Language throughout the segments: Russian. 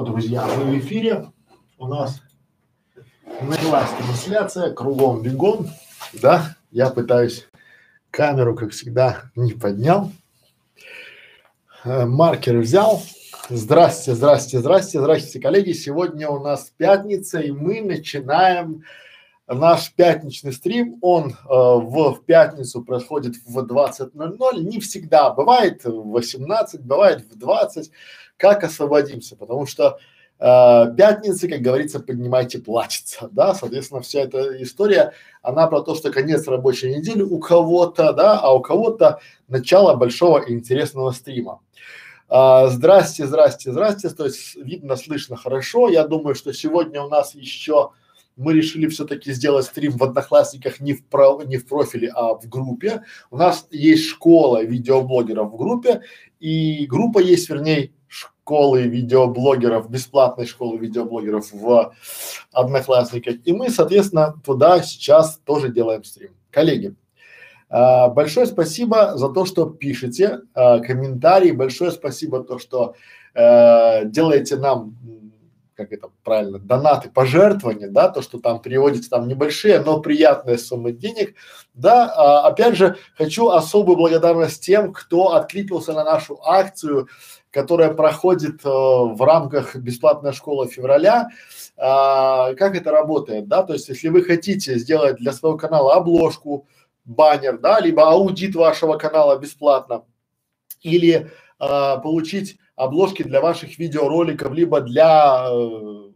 друзья, мы в эфире. У нас началась трансляция, кругом бегом, да, я пытаюсь камеру, как всегда, не поднял, э, маркер взял. Здрасте, здрасте, здрасте, здрасте, коллеги. Сегодня у нас пятница, и мы начинаем наш пятничный стрим. Он э, в, в пятницу происходит в 20.00. Не всегда бывает в 18, бывает в 20 как освободимся, потому что э, пятницы, как говорится, поднимайте, плачется, да, соответственно, вся эта история, она про то, что конец рабочей недели у кого-то, да, а у кого-то начало большого и интересного стрима. А, здрасте, здрасте, здрасте, то есть видно, слышно хорошо, я думаю, что сегодня у нас еще мы решили все-таки сделать стрим в Одноклассниках не в, про, не в профиле, а в группе. У нас есть школа видеоблогеров в группе, и группа есть, вернее, школы видеоблогеров, бесплатной школы видеоблогеров в Одноклассниках. И мы, соответственно, туда сейчас тоже делаем стрим. Коллеги, а, большое спасибо за то, что пишете а, комментарии, большое спасибо то, что а, делаете нам как это правильно, донаты, пожертвования, да, то, что там переводится там небольшие, но приятные суммы денег, да, а, опять же, хочу особую благодарность тем, кто откликнулся на нашу акцию, которая проходит э, в рамках бесплатной школы февраля. А, как это работает, да, то есть если вы хотите сделать для своего канала обложку, баннер, да, либо аудит вашего канала бесплатно, или а, получить обложки для ваших видеороликов, либо для э,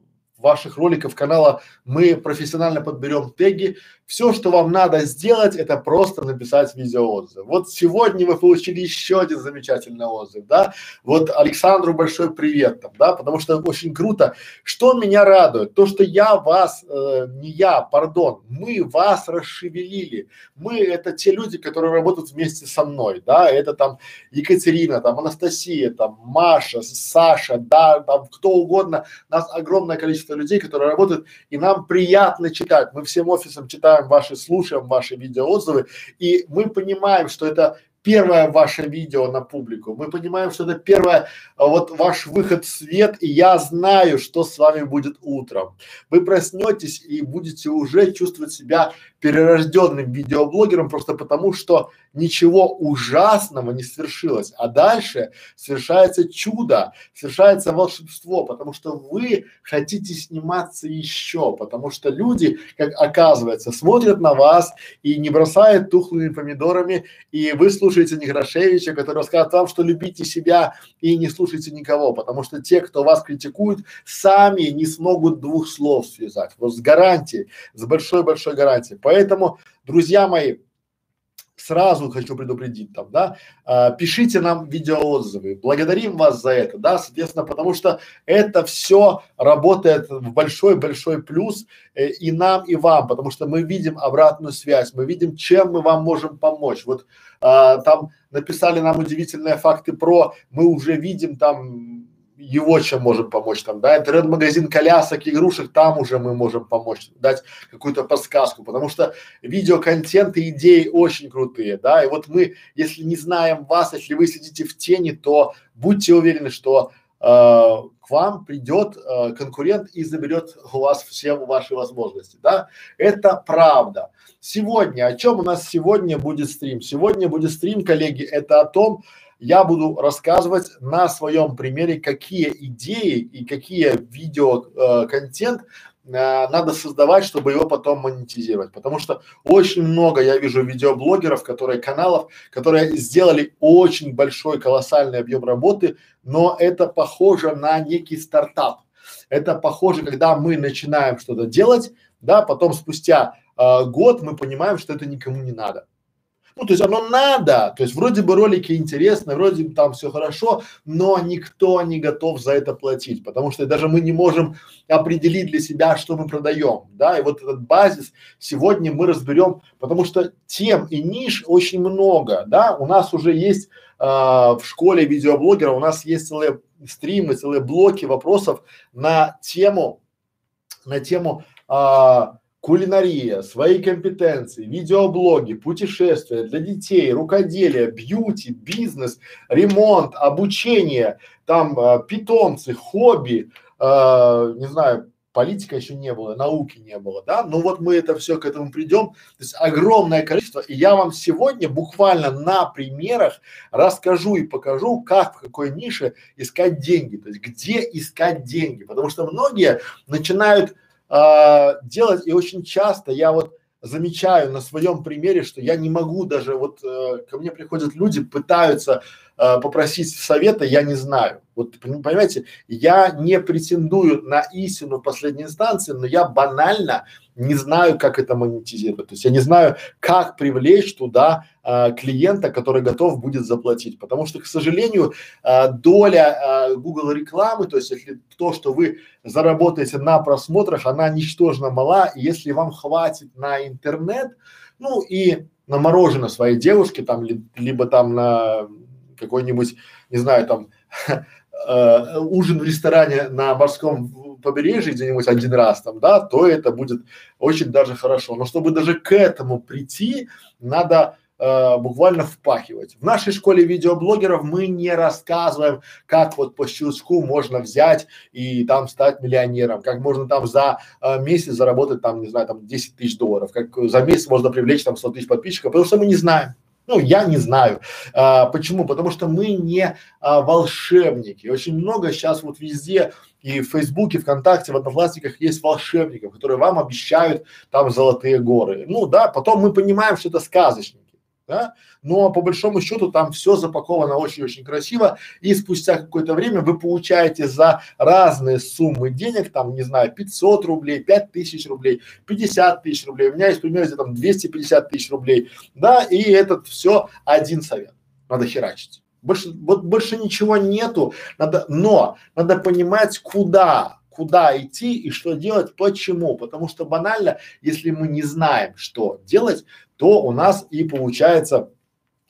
ваших роликов канала мы профессионально подберем теги. Все, что вам надо сделать, это просто написать видеоотзыв. Вот сегодня вы получили еще один замечательный отзыв, да. Вот Александру большой привет там, да, потому что очень круто. Что меня радует? То, что я вас, э, не я, пардон, мы вас расшевелили. Мы это те люди, которые работают вместе со мной, да. Это там Екатерина, там Анастасия, там Маша, Саша, да, там кто угодно. Нас огромное количество людей, которые работают, и нам приятно читать. Мы всем офисом читаем ваши, слушаем ваши видеоотзывы, и мы понимаем, что это первое ваше видео на публику. Мы понимаем, что это первое, а, вот ваш выход в свет, и я знаю, что с вами будет утром. Вы проснетесь и будете уже чувствовать себя перерожденным видеоблогером просто потому, что ничего ужасного не свершилось. А дальше совершается чудо, совершается волшебство, потому что вы хотите сниматься еще, потому что люди, как оказывается, смотрят на вас и не бросают тухлыми помидорами, и вы слушаете Некрашевича, который рассказывает вам, что любите себя и не слушайте никого, потому что те, кто вас критикует, сами не смогут двух слов связать. Вот с гарантией, с большой-большой гарантией. Друзья мои, сразу хочу предупредить там, да, а, пишите нам видеоотзывы, благодарим вас за это, да, соответственно, потому что это все работает в большой-большой плюс э, и нам, и вам, потому что мы видим обратную связь, мы видим, чем мы вам можем помочь. Вот а, там написали нам удивительные факты про, мы уже видим там его чем можем помочь там, да, интернет-магазин колясок, игрушек, там уже мы можем помочь, дать какую-то подсказку, потому что видеоконтент и идеи очень крутые, да, и вот мы, если не знаем вас, если вы сидите в тени, то будьте уверены, что э, к вам придет э, конкурент и заберет у вас все ваши возможности, да, это правда. Сегодня, о чем у нас сегодня будет стрим? Сегодня будет стрим, коллеги, это о том, я буду рассказывать на своем примере, какие идеи и какие видео э, контент э, надо создавать, чтобы его потом монетизировать. Потому что очень много я вижу видеоблогеров, которые каналов, которые сделали очень большой колоссальный объем работы, но это похоже на некий стартап. Это похоже, когда мы начинаем что-то делать, да, потом спустя э, год мы понимаем, что это никому не надо. Ну, то есть оно надо, то есть вроде бы ролики интересны, вроде бы там все хорошо, но никто не готов за это платить, потому что даже мы не можем определить для себя, что мы продаем, да, и вот этот базис сегодня мы разберем, потому что тем и ниш очень много, да, у нас уже есть э, в школе видеоблогера, у нас есть целые стримы, целые блоки вопросов на тему, на тему э, кулинария, свои компетенции, видеоблоги, путешествия для детей, рукоделие, бьюти, бизнес, ремонт, обучение, там э, питомцы, хобби, э, не знаю, политика еще не было, науки не было, да, но вот мы это все к этому придем, то есть огромное количество, и я вам сегодня буквально на примерах расскажу и покажу, как в какой нише искать деньги, то есть где искать деньги, потому что многие начинают э, делать, и очень часто я вот замечаю на своем примере, что я не могу даже вот э, ко мне приходят люди, пытаются э, попросить совета, я не знаю. Вот понимаете, я не претендую на истину в последней инстанции, но я банально не знаю, как это монетизировать. То есть я не знаю, как привлечь туда а, клиента, который готов будет заплатить. Потому что, к сожалению, а, доля а, Google рекламы, то есть если то, что вы заработаете на просмотрах, она ничтожно мала. И если вам хватит на интернет, ну и на мороженое своей девушке там, ли, либо там на какой-нибудь, не знаю, там э, ужин в ресторане на морском побережье где-нибудь один раз там, да, то это будет очень даже хорошо. Но чтобы даже к этому прийти, надо э, буквально впахивать. В нашей школе видеоблогеров мы не рассказываем, как вот по щелчку можно взять и там стать миллионером, как можно там за э, месяц заработать там, не знаю, там 10 тысяч долларов, как за месяц можно привлечь там 100 тысяч подписчиков, потому что мы не знаем. Ну, я не знаю. А, почему? Потому что мы не а, волшебники. Очень много сейчас вот везде и в Фейсбуке, ВКонтакте, в Одноклассниках есть волшебников, которые вам обещают там золотые горы. Ну да, потом мы понимаем, что это сказочники да, но по большому счету там все запаковано очень-очень красиво, и спустя какое-то время вы получаете за разные суммы денег, там, не знаю, 500 рублей, 5000 рублей, 50 тысяч рублей, у меня есть пример, где там 250 тысяч рублей, да, и этот все один совет, надо херачить. Больше, вот больше ничего нету, надо, но надо понимать, куда, куда идти и что делать, почему, потому что банально, если мы не знаем, что делать, то у нас и получается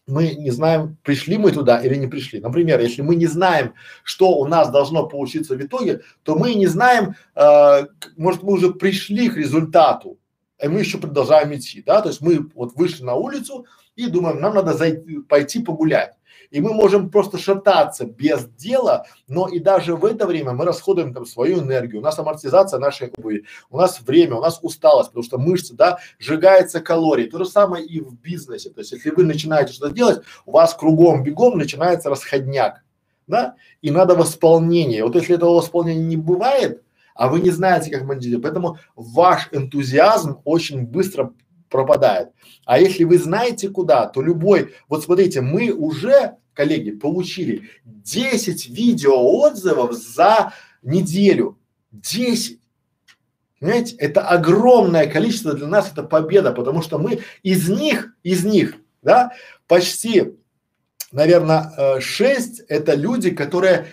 мы не знаем, пришли мы туда или не пришли. Например, если мы не знаем, что у нас должно получиться в итоге, то мы не знаем, э, может, мы уже пришли к результату, и мы еще продолжаем идти, да, то есть мы вот вышли на улицу и думаем, нам надо зайти, пойти погулять и мы можем просто шататься без дела, но и даже в это время мы расходуем там свою энергию, у нас амортизация нашей обуви, у нас время, у нас усталость, потому что мышцы, да, сжигается калории. То же самое и в бизнесе. То есть, если вы начинаете что-то делать, у вас кругом бегом начинается расходняк, да, и надо восполнение. Вот если этого восполнения не бывает, а вы не знаете, как монетизировать, поэтому ваш энтузиазм очень быстро пропадает. А если вы знаете куда, то любой, вот смотрите, мы уже, коллеги, получили 10 видеоотзывов за неделю. 10. Понимаете, это огромное количество для нас, это победа, потому что мы из них, из них, да, почти, наверное, э, шесть это люди, которые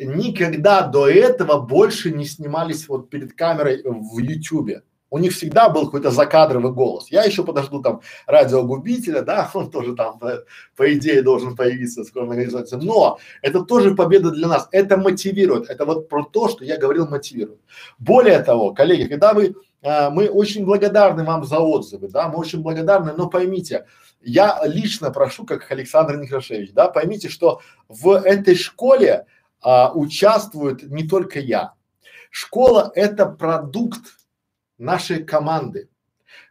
никогда до этого больше не снимались вот перед камерой в Ютубе у них всегда был какой-то закадровый голос. Я еще подожду там радиогубителя, да, он тоже там по, по идее должен появиться скоро на организации. Но это тоже победа для нас. Это мотивирует. Это вот про то, что я говорил, мотивирует. Более того, коллеги, когда вы, а, мы очень благодарны вам за отзывы, да, мы очень благодарны, но поймите, я лично прошу, как Александр Некрашевич, да, поймите, что в этой школе а, участвует не только я. Школа – это продукт нашей команды.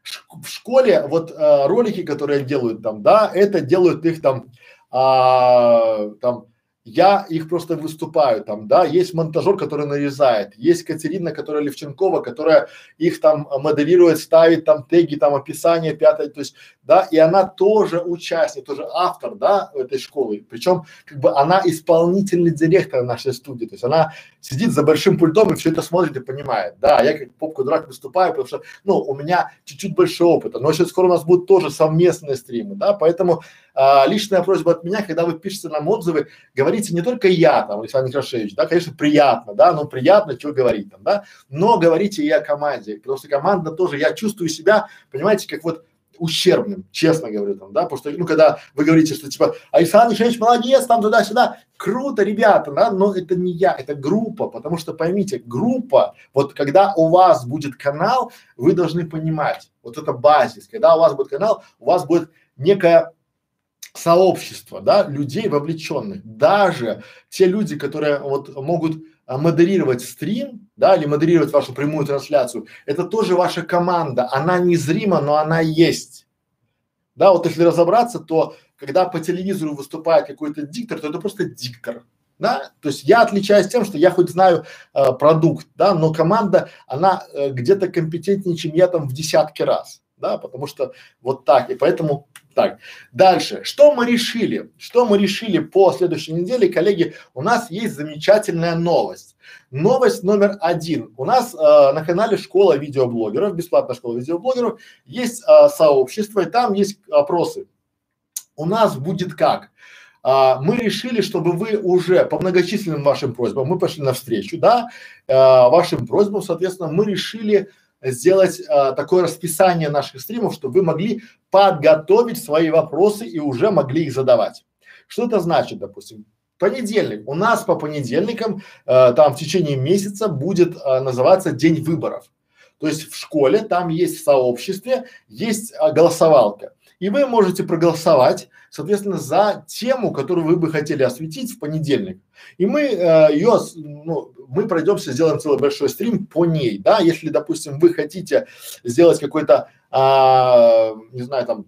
В школе вот а, ролики, которые делают там, да, это делают их там, а, там я их просто выступаю там, да, есть монтажер, который нарезает, есть Катерина, которая Левченкова, которая их там модерирует, ставит там теги, там описание пятое, то есть, да, и она тоже участник, тоже автор, да, этой школы, причем как бы она исполнительный директор нашей студии, то есть она сидит за большим пультом и все это смотрит и понимает, да, я как попку дурак выступаю, потому что, ну, у меня чуть-чуть больше опыта, но сейчас скоро у нас будут тоже совместные стримы, да, поэтому а, личная просьба от меня, когда вы пишете нам отзывы, говорите не только я, там, Александр Некрашевич, да, конечно, приятно, да, ну, приятно, что говорить там, да, но говорите и о команде, потому что команда тоже, я чувствую себя, понимаете, как вот ущербным, честно говорю там, да, потому что, ну, когда вы говорите, что типа, Александр Алексеевич молодец, там туда-сюда, круто, ребята, да, но это не я, это группа, потому что поймите, группа, вот когда у вас будет канал, вы должны понимать, вот это базис, когда у вас будет канал, у вас будет некая сообщество, да, людей вовлеченных. Даже те люди, которые вот могут модерировать стрим, да, или модерировать вашу прямую трансляцию, это тоже ваша команда, она незрима, но она есть. Да, вот если разобраться, то когда по телевизору выступает какой-то диктор, то это просто диктор, да, то есть я отличаюсь тем, что я хоть знаю э, продукт, да, но команда, она э, где-то компетентнее, чем я там в десятки раз, да, потому что вот так, и поэтому так. Дальше, что мы решили? Что мы решили по следующей неделе, коллеги? У нас есть замечательная новость. Новость номер один. У нас э, на канале Школа видеоблогеров, бесплатная школа видеоблогеров, есть э, сообщество, и там есть опросы. У нас будет как? а, мы решили, чтобы вы уже по многочисленным вашим просьбам, мы пошли навстречу, да, а, вашим просьбам, соответственно, мы решили сделать а, такое расписание наших стримов, чтобы вы могли подготовить свои вопросы и уже могли их задавать. Что это значит, допустим? Понедельник. У нас по понедельникам э, там в течение месяца будет э, называться день выборов. То есть в школе там есть в сообществе, есть э, голосовалка. И вы можете проголосовать, соответственно, за тему, которую вы бы хотели осветить в понедельник. И мы э, ее, ну, мы пройдемся, сделаем целый большой стрим по ней, да. Если, допустим, вы хотите сделать какой-то, а, не знаю, там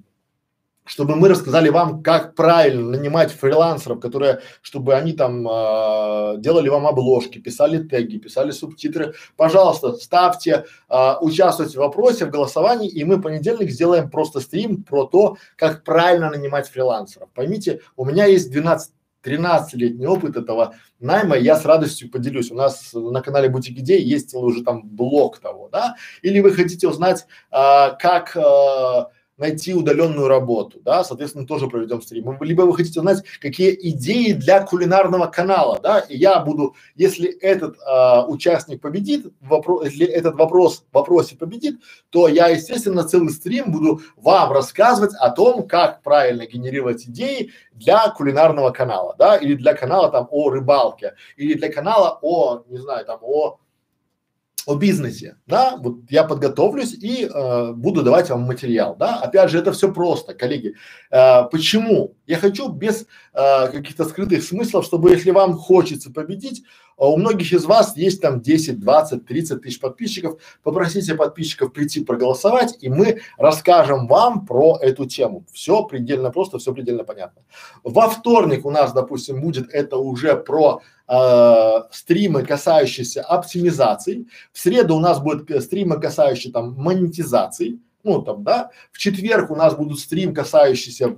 чтобы мы рассказали вам, как правильно нанимать фрилансеров, которые, чтобы они там э, делали вам обложки, писали теги, писали субтитры. Пожалуйста, ставьте, э, участвуйте в вопросе, в голосовании, и мы в понедельник сделаем просто стрим про то, как правильно нанимать фрилансеров. Поймите, у меня есть 12 13-летний опыт этого найма, я с радостью поделюсь. У нас на канале Бутик Идей есть уже там блок того, да? Или вы хотите узнать, а, как а, найти удаленную работу, да, соответственно, тоже проведем стрим. Либо вы хотите узнать, какие идеи для кулинарного канала, да, и я буду, если этот а, участник победит, вопрос, если этот вопрос в вопросе победит, то я, естественно, целый стрим буду вам рассказывать о том, как правильно генерировать идеи для кулинарного канала, да, или для канала там о рыбалке, или для канала о, не знаю, там о о бизнесе, да, вот я подготовлюсь и э, буду давать вам материал, да, опять же, это все просто, коллеги. Э, почему? Я хочу без э, каких-то скрытых смыслов, чтобы если вам хочется победить, а у многих из вас есть там 10, 20, 30 тысяч подписчиков, попросите подписчиков прийти проголосовать, и мы расскажем вам про эту тему. Все предельно просто, все предельно понятно. Во вторник у нас, допустим, будет это уже про э, стримы, касающиеся оптимизации. В среду у нас будут стримы, касающиеся там монетизации. Ну там, да. В четверг у нас будут стрим, касающиеся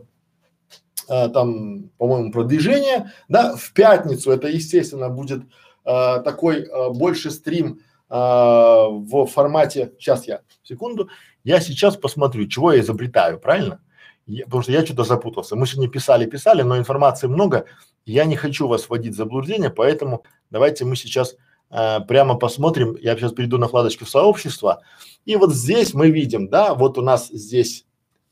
э, там, по-моему, продвижения, да, в пятницу это, естественно, будет э, такой э, больше стрим э, в формате, сейчас я, секунду, я сейчас посмотрю, чего я изобретаю, правильно? Я, потому что я что-то запутался. Мы сегодня писали, писали, но информации много. Я не хочу вас вводить в заблуждение, поэтому давайте мы сейчас э, прямо посмотрим. Я сейчас перейду на вкладочку сообщества. И вот здесь мы видим, да, вот у нас здесь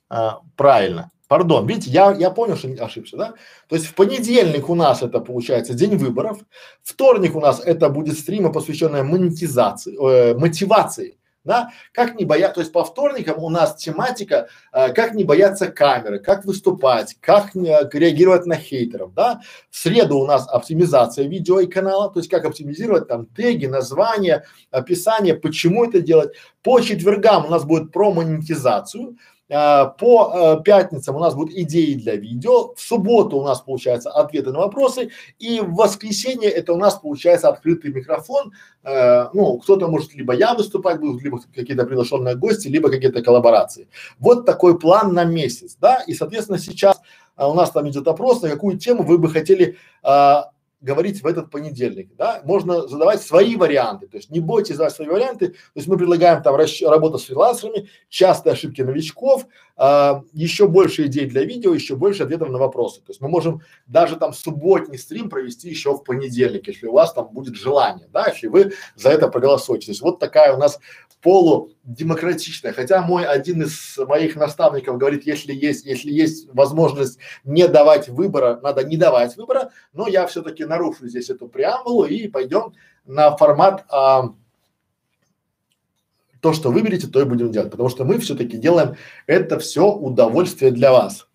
э, правильно. Пардон, видите, я, я понял, что ошибся, да? То есть в понедельник у нас это получается день выборов, вторник у нас это будет стримы, посвященные монетизации, э, мотивации, да? Как не бояться, то есть по вторникам у нас тематика, э, как не бояться камеры, как выступать, как не, реагировать на хейтеров, да? В среду у нас оптимизация видео и канала, то есть как оптимизировать там теги, названия, описание, почему это делать. По четвергам у нас будет про монетизацию, по а, пятницам у нас будут идеи для видео, в субботу у нас получается ответы на вопросы, и в воскресенье это у нас получается открытый микрофон. Э, ну, кто-то может либо я выступать буду, либо какие-то приглашенные гости, либо какие-то коллаборации. Вот такой план на месяц, да, и соответственно сейчас у нас там идет опрос, на какую тему вы бы хотели а, говорить в этот понедельник, да, можно задавать свои варианты, то есть не бойтесь задавать свои варианты, то есть мы предлагаем там расч- работу с фрилансерами, частые ошибки новичков, а, еще больше идей для видео, еще больше ответов на вопросы, то есть мы можем даже там субботний стрим провести еще в понедельник, если у вас там будет желание, да, если вы за это проголосуете, то есть вот такая у нас полудемократичная, хотя мой один из моих наставников говорит, если есть, если есть возможность не давать выбора, надо не давать выбора, но я все-таки нарушу здесь эту преамбулу и пойдем на формат а, то, что выберете, то и будем делать, потому что мы все-таки делаем это все удовольствие для вас.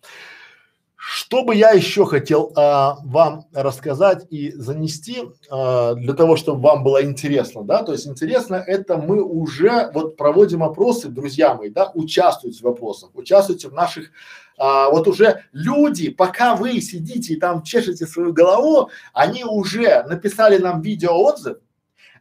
Что бы я еще хотел а, вам рассказать и занести а, для того, чтобы вам было интересно, да? То есть интересно это мы уже вот проводим опросы, друзья мои, да? Участвуйте в вопросах, участвуйте в наших а, вот уже люди, пока вы сидите и там чешете свою голову, они уже написали нам видео отзыв,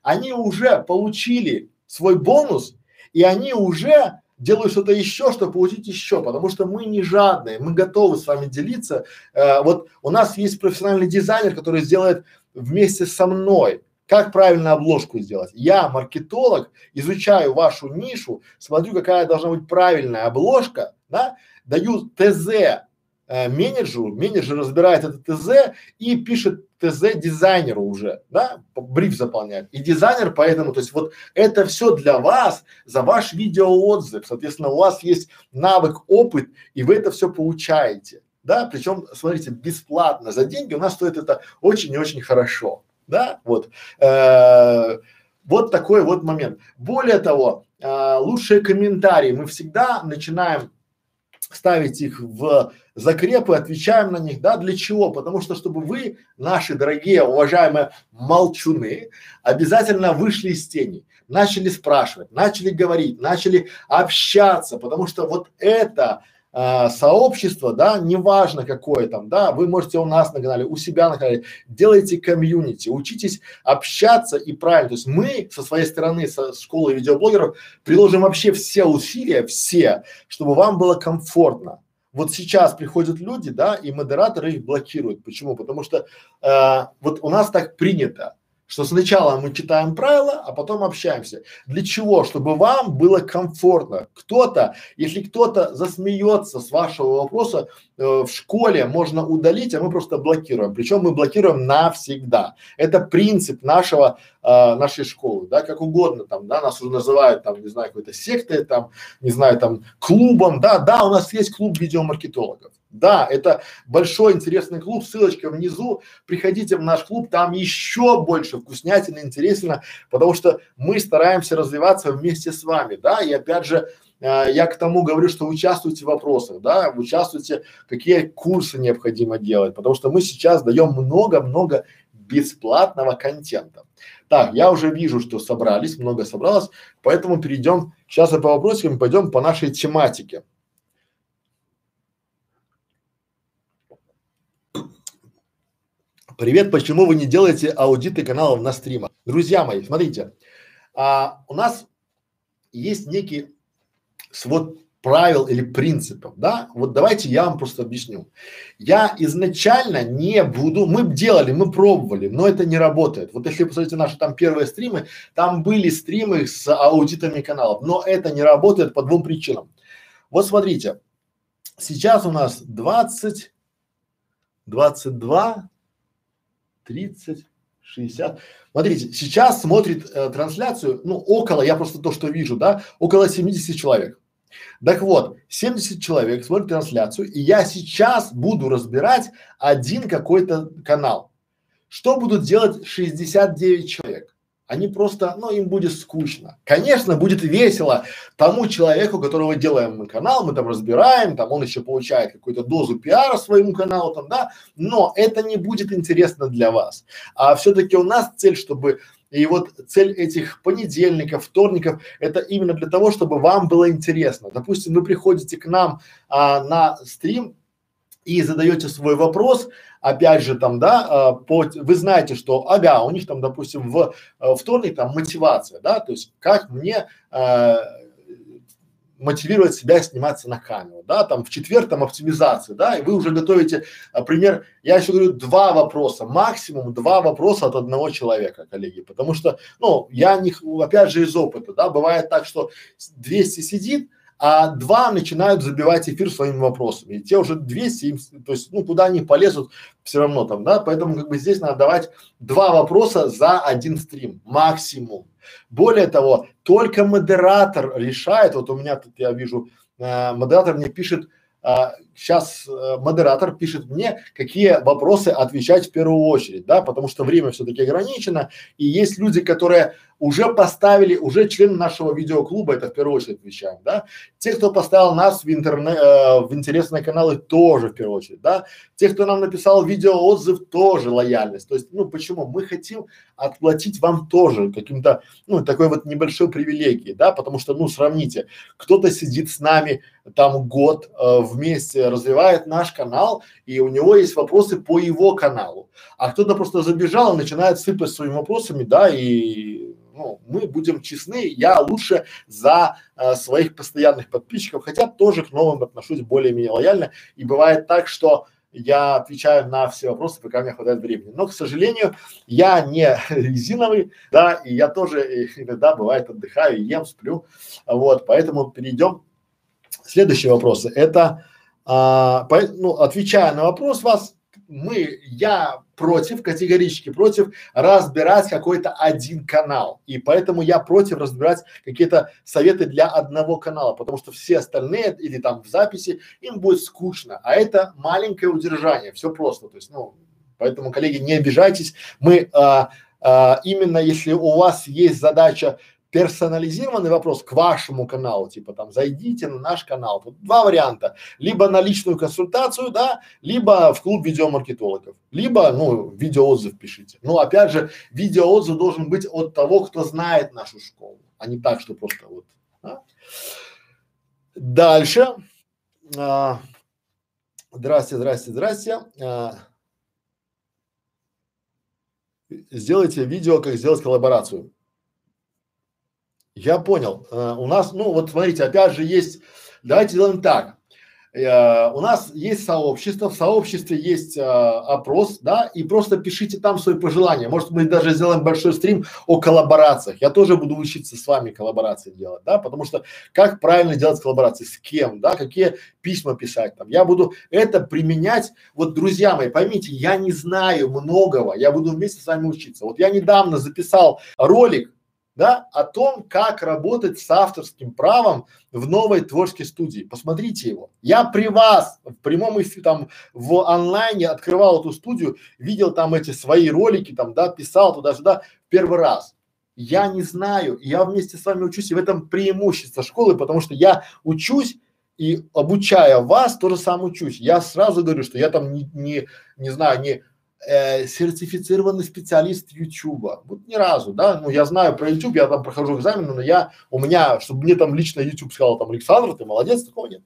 они уже получили свой бонус и они уже делают что-то еще, чтобы получить еще, потому что мы не жадные, мы готовы с вами делиться. Э, вот у нас есть профессиональный дизайнер, который сделает вместе со мной, как правильно обложку сделать. Я, маркетолог, изучаю вашу нишу, смотрю, какая должна быть правильная обложка, да, даю ТЗ э, менеджеру, менеджер разбирает это ТЗ и пишет ТЗ дизайнеру уже, да, бриф заполняет. И дизайнер поэтому, то есть вот это все для вас, за ваш видеоотзыв, соответственно, у вас есть навык, опыт, и вы это все получаете, да, причем, смотрите, бесплатно, за деньги у нас стоит это очень и очень хорошо, да, вот. Э, вот такой вот момент. Более того, э, лучшие комментарии мы всегда начинаем ставить их в закрепы, отвечаем на них, да, для чего? Потому что, чтобы вы, наши дорогие, уважаемые молчуны, обязательно вышли из тени, начали спрашивать, начали говорить, начали общаться, потому что вот это а, сообщество, да, неважно какое там, да, вы можете у нас на канале, у себя на канале, делайте комьюнити, учитесь общаться и правильно, то есть мы со своей стороны, со школы видеоблогеров приложим вообще все усилия, все, чтобы вам было комфортно. Вот сейчас приходят люди, да, и модераторы их блокируют. Почему? Потому что э, вот у нас так принято что сначала мы читаем правила, а потом общаемся. Для чего? Чтобы вам было комфортно. Кто-то, если кто-то засмеется с вашего вопроса э, в школе, можно удалить, а мы просто блокируем. Причем мы блокируем навсегда. Это принцип нашего э, нашей школы, да, как угодно там, да, нас уже называют там, не знаю, какой-то сектой, там, не знаю, там, клубом, да, да, у нас есть клуб видеомаркетологов. Да, это большой интересный клуб, ссылочка внизу. Приходите в наш клуб, там еще больше вкуснятина, интересно, потому что мы стараемся развиваться вместе с вами, да, и опять же, э, я к тому говорю, что участвуйте в вопросах, да, участвуйте, какие курсы необходимо делать, потому что мы сейчас даем много-много бесплатного контента. Так, я уже вижу, что собрались, много собралось, поэтому перейдем, сейчас по вопросам пойдем по нашей тематике. Привет, почему вы не делаете аудиты каналов на стримах? Друзья мои, смотрите, а, у нас есть некий свод правил или принципов, да? Вот давайте я вам просто объясню. Я изначально не буду, мы делали, мы пробовали, но это не работает. Вот если посмотрите наши там первые стримы, там были стримы с аудитами каналов, но это не работает по двум причинам. Вот смотрите, сейчас у нас 20, 22, 30, 60. Смотрите, сейчас смотрит э, трансляцию, ну, около, я просто то, что вижу, да, около 70 человек. Так вот, 70 человек смотрят трансляцию, и я сейчас буду разбирать один какой-то канал. Что будут делать 69 человек? Они просто, ну, им будет скучно. Конечно, будет весело тому человеку, которого делаем мы канал, мы там разбираем, там он еще получает какую-то дозу пиара своему каналу, там, да, но это не будет интересно для вас. А все-таки у нас цель, чтобы и вот цель этих понедельников, вторников, это именно для того, чтобы вам было интересно. Допустим, вы приходите к нам а, на стрим и задаете свой вопрос, опять же там, да, а, по, вы знаете, что, ага, у них там, допустим, в а, вторник там мотивация, да, то есть как мне а, мотивировать себя сниматься на камеру, да, там в четверг там оптимизация, да, и вы уже готовите, например, я еще говорю два вопроса, максимум два вопроса от одного человека, коллеги, потому что, ну, я не, опять же из опыта, да, бывает так, что 200 сидит, а два начинают забивать эфир своими вопросами. И те уже 200, им, то есть, ну, куда они полезут, все равно там, да, поэтому как бы здесь надо давать два вопроса за один стрим, максимум. Более того, только модератор решает, вот у меня тут я вижу, э, модератор мне пишет, а, сейчас э, модератор пишет мне, какие вопросы отвечать в первую очередь, да, потому что время все-таки ограничено, и есть люди, которые уже поставили, уже члены нашего видеоклуба, это в первую очередь отвечаем, да. Те, кто поставил нас в интернет, э, в интересные каналы, тоже в первую очередь, да. Те, кто нам написал видеоотзыв, тоже лояльность. То есть, ну почему? Мы хотим отплатить вам тоже каким-то, ну такой вот небольшой привилегии, да, потому что, ну сравните, кто-то сидит с нами там год э, вместе развивает наш канал, и у него есть вопросы по его каналу, а кто-то просто забежал и начинает сыпать своими вопросами, да, и ну, мы будем честны, я лучше за э, своих постоянных подписчиков, хотя тоже к новым отношусь более-менее лояльно. И бывает так, что я отвечаю на все вопросы, пока мне хватает времени. Но, к сожалению, я не резиновый, да, и я тоже иногда бывает отдыхаю, ем, сплю. Вот, поэтому перейдем. Следующие вопросы. Это, а, по, ну, отвечая на вопрос вас, мы, я против, категорически против разбирать какой-то один канал. И поэтому я против разбирать какие-то советы для одного канала, потому что все остальные или там в записи, им будет скучно. А это маленькое удержание, все просто. То есть, ну, поэтому, коллеги, не обижайтесь. Мы а, а, именно если у вас есть задача персонализированный вопрос к вашему каналу, типа там зайдите на наш канал. Тут два варианта. Либо на личную консультацию, да, либо в клуб видеомаркетологов, либо, ну, видеоотзыв пишите. Но опять же, видеоотзыв должен быть от того, кто знает нашу школу, а не так, что просто вот. Да? Дальше. А, здрасте, здрасте, здрасте. А, сделайте видео, как сделать коллаборацию. Я понял. Uh, у нас, ну вот смотрите, опять же есть, давайте сделаем так. Uh, у нас есть сообщество, в сообществе есть uh, опрос, да, и просто пишите там свои пожелания. Может, мы даже сделаем большой стрим о коллаборациях. Я тоже буду учиться с вами коллаборации делать, да, потому что как правильно делать коллаборации, с кем, да, какие письма писать там. Я буду это применять. Вот, друзья мои, поймите, я не знаю многого, я буду вместе с вами учиться. Вот я недавно записал ролик да, о том, как работать с авторским правом в новой творческой студии. Посмотрите его. Я при вас в прямом эфире, там в онлайне открывал эту студию, видел там эти свои ролики, там, да, писал туда-сюда первый раз. Я не знаю, я вместе с вами учусь, и в этом преимущество школы, потому что я учусь и обучая вас, тоже сам учусь. Я сразу говорю, что я там не, не, не знаю, не э, сертифицированный специалист Ютуба. Вот ни разу, да, ну я знаю про YouTube, я там прохожу экзамены, но я, у меня, чтобы мне там лично YouTube сказал, там, Александр, ты молодец, такого нет.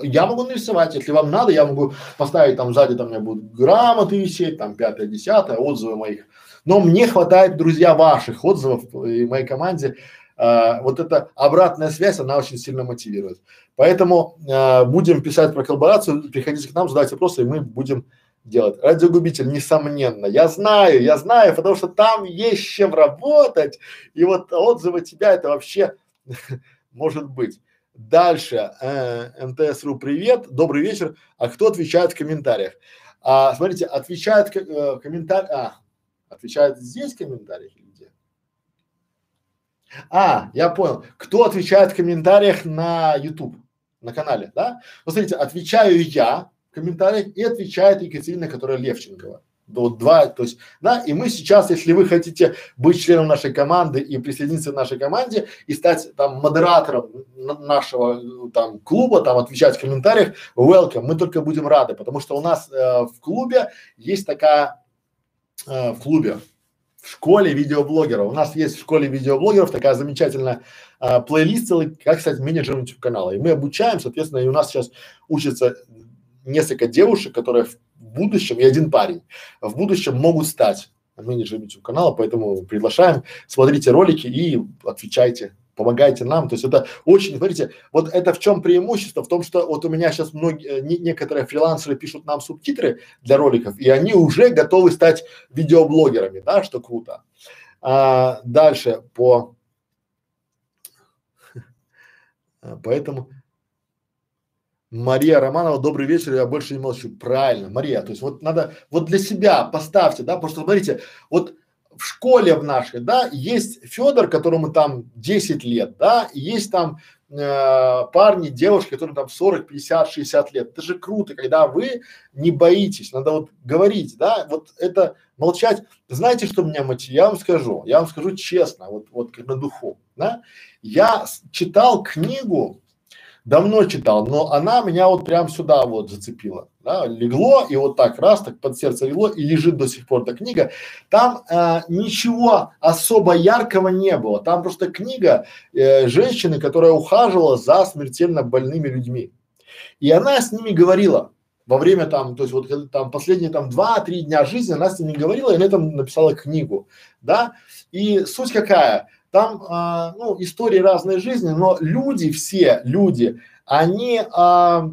Я могу нарисовать, если вам надо, я могу поставить там сзади, там у меня будут грамоты висеть, там пятое, десятое, отзывы моих. Но мне хватает, друзья, ваших отзывов и моей команде а, вот эта обратная связь, она очень сильно мотивирует. Поэтому а, будем писать про коллаборацию, приходите к нам, задавайте вопросы, и мы будем делать. Радиогубитель, несомненно. Я знаю, я знаю, потому что там есть чем работать. И вот отзывы тебя это вообще может быть. Дальше. Э, МТС.ру, привет, добрый вечер. А кто отвечает в комментариях? А, смотрите, отвечает э, комментарий, а, отвечает здесь в комментариях а, я понял. Кто отвечает в комментариях на YouTube, на канале, да? Вот отвечаю я в комментариях и отвечает Екатерина, которая Левченкова. Вот два, то есть, да, и мы сейчас, если вы хотите быть членом нашей команды и присоединиться к нашей команде и стать там модератором нашего там клуба, там отвечать в комментариях, welcome, мы только будем рады, потому что у нас э, в клубе есть такая, э, в клубе, в школе видеоблогеров. У нас есть в школе видеоблогеров такая замечательная а, плейлист целый, как стать менеджером YouTube канала. И мы обучаем, соответственно, и у нас сейчас учатся несколько девушек, которые в будущем, и один парень, в будущем могут стать менеджером YouTube канала, поэтому приглашаем, смотрите ролики и отвечайте помогайте нам. То есть это очень, смотрите, вот это в чем преимущество? В том, что вот у меня сейчас многие, не, некоторые фрилансеры пишут нам субтитры для роликов, и они уже готовы стать видеоблогерами, да, что круто. А, дальше по, поэтому Мария Романова, добрый вечер, я больше не молчу. Правильно, Мария, то есть вот надо, вот для себя поставьте, да, потому что смотрите, вот в школе в нашей, да, есть Федор, которому там 10 лет, да, и есть там э, парни, девушки, которые там 40, 50, 60 лет. Это же круто, когда вы не боитесь, надо вот говорить, да, вот это молчать. Знаете, что меня мотивирует? Я вам скажу, я вам скажу честно, вот, вот как на духу, да. Я читал книгу давно читал, но она меня вот прям сюда вот зацепила, да, легло и вот так раз, так под сердце легло и лежит до сих пор эта книга. Там э, ничего особо яркого не было, там просто книга э, женщины, которая ухаживала за смертельно больными людьми. И она с ними говорила во время там, то есть вот там последние там два-три дня жизни она с ними говорила и на этом написала книгу, да. И суть какая? Там, а, ну, истории разной жизни, но люди все, люди, они, а,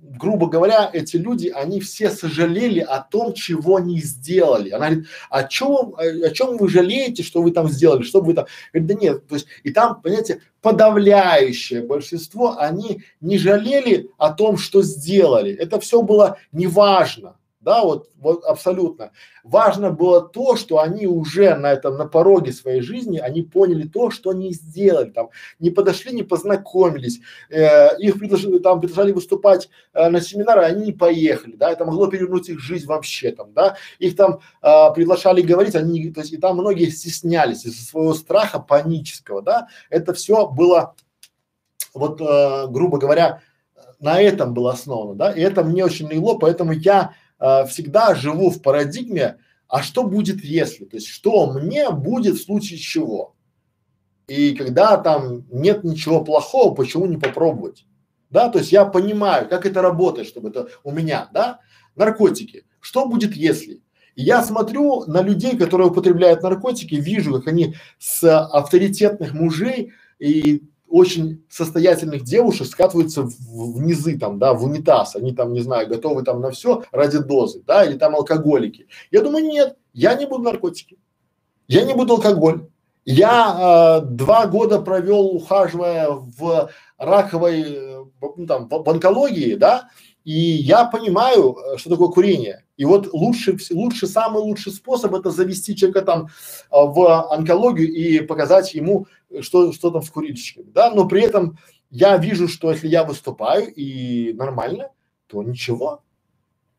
грубо говоря, эти люди, они все сожалели о том, чего не сделали. Она говорит, о чем, о, чем вы жалеете, что вы там сделали, что вы там, говорит, да нет, то есть, и там, понимаете, подавляющее большинство, они не жалели о том, что сделали. Это все было неважно да, вот, вот абсолютно. Важно было то, что они уже на этом, на пороге своей жизни, они поняли то, что они сделали, там, не подошли, не познакомились, э, их предложили, там, предложили выступать э, на семинары, они не поехали, да, это могло перевернуть их жизнь вообще, там, да, их там э, приглашали говорить, они, то есть, и там многие стеснялись из-за своего страха панического, да, это все было, вот, э, грубо говоря, на этом было основано, да, и это мне очень легло, поэтому я э, всегда живу в парадигме, а что будет если, то есть что мне будет в случае чего. И когда там нет ничего плохого, почему не попробовать? Да, то есть я понимаю, как это работает, чтобы это у меня, да, наркотики. Что будет если? И я смотрю на людей, которые употребляют наркотики, вижу, как они с авторитетных мужей и очень состоятельных девушек скатываются в, в низы там, да, в унитаз, они там, не знаю, готовы там на все ради дозы, да, или там алкоголики. Я думаю, нет, я не буду наркотики, я не буду алкоголь. Я э, два года провел, ухаживая в раковой, э, ну, там, в, в онкологии, да, и я понимаю, э, что такое курение. И вот лучше, лучше, самый лучший способ это завести человека там а, в онкологию и показать ему, что, что там с курильщиками, да, но при этом я вижу, что если я выступаю и нормально, то ничего.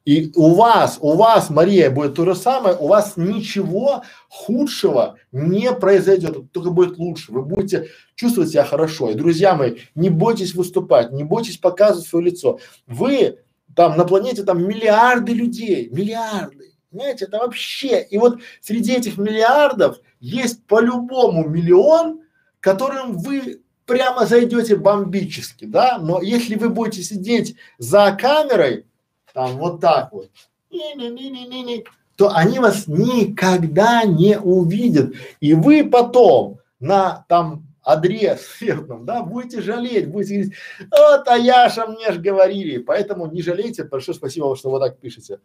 И у вас, у вас, Мария, будет то же самое, у вас ничего худшего не произойдет, только будет лучше. Вы будете чувствовать себя хорошо. И, друзья мои, не бойтесь выступать, не бойтесь показывать свое лицо. Вы там на планете там миллиарды людей, миллиарды. Понимаете, это вообще. И вот среди этих миллиардов есть по-любому миллион, которым вы прямо зайдете бомбически, да, но если вы будете сидеть за камерой, там вот так вот, то они вас никогда не увидят. И вы потом на там адре сверхном, да, будете жалеть, будете говорить, вот, а Яша мне ж говорили. Поэтому не жалейте, большое спасибо, что вы так пишете.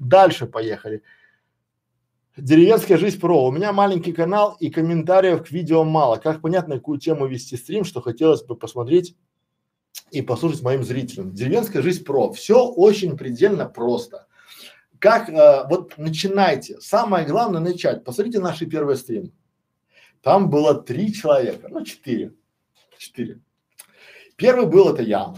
Дальше поехали. Деревенская жизнь про. У меня маленький канал и комментариев к видео мало. Как понятно, какую тему вести стрим, что хотелось бы посмотреть и послушать моим зрителям. Деревенская жизнь про. Все очень предельно просто. Как, э, вот начинайте. Самое главное начать. Посмотрите наши первые стримы. Там было три человека, ну четыре. Четыре. Первый был это я.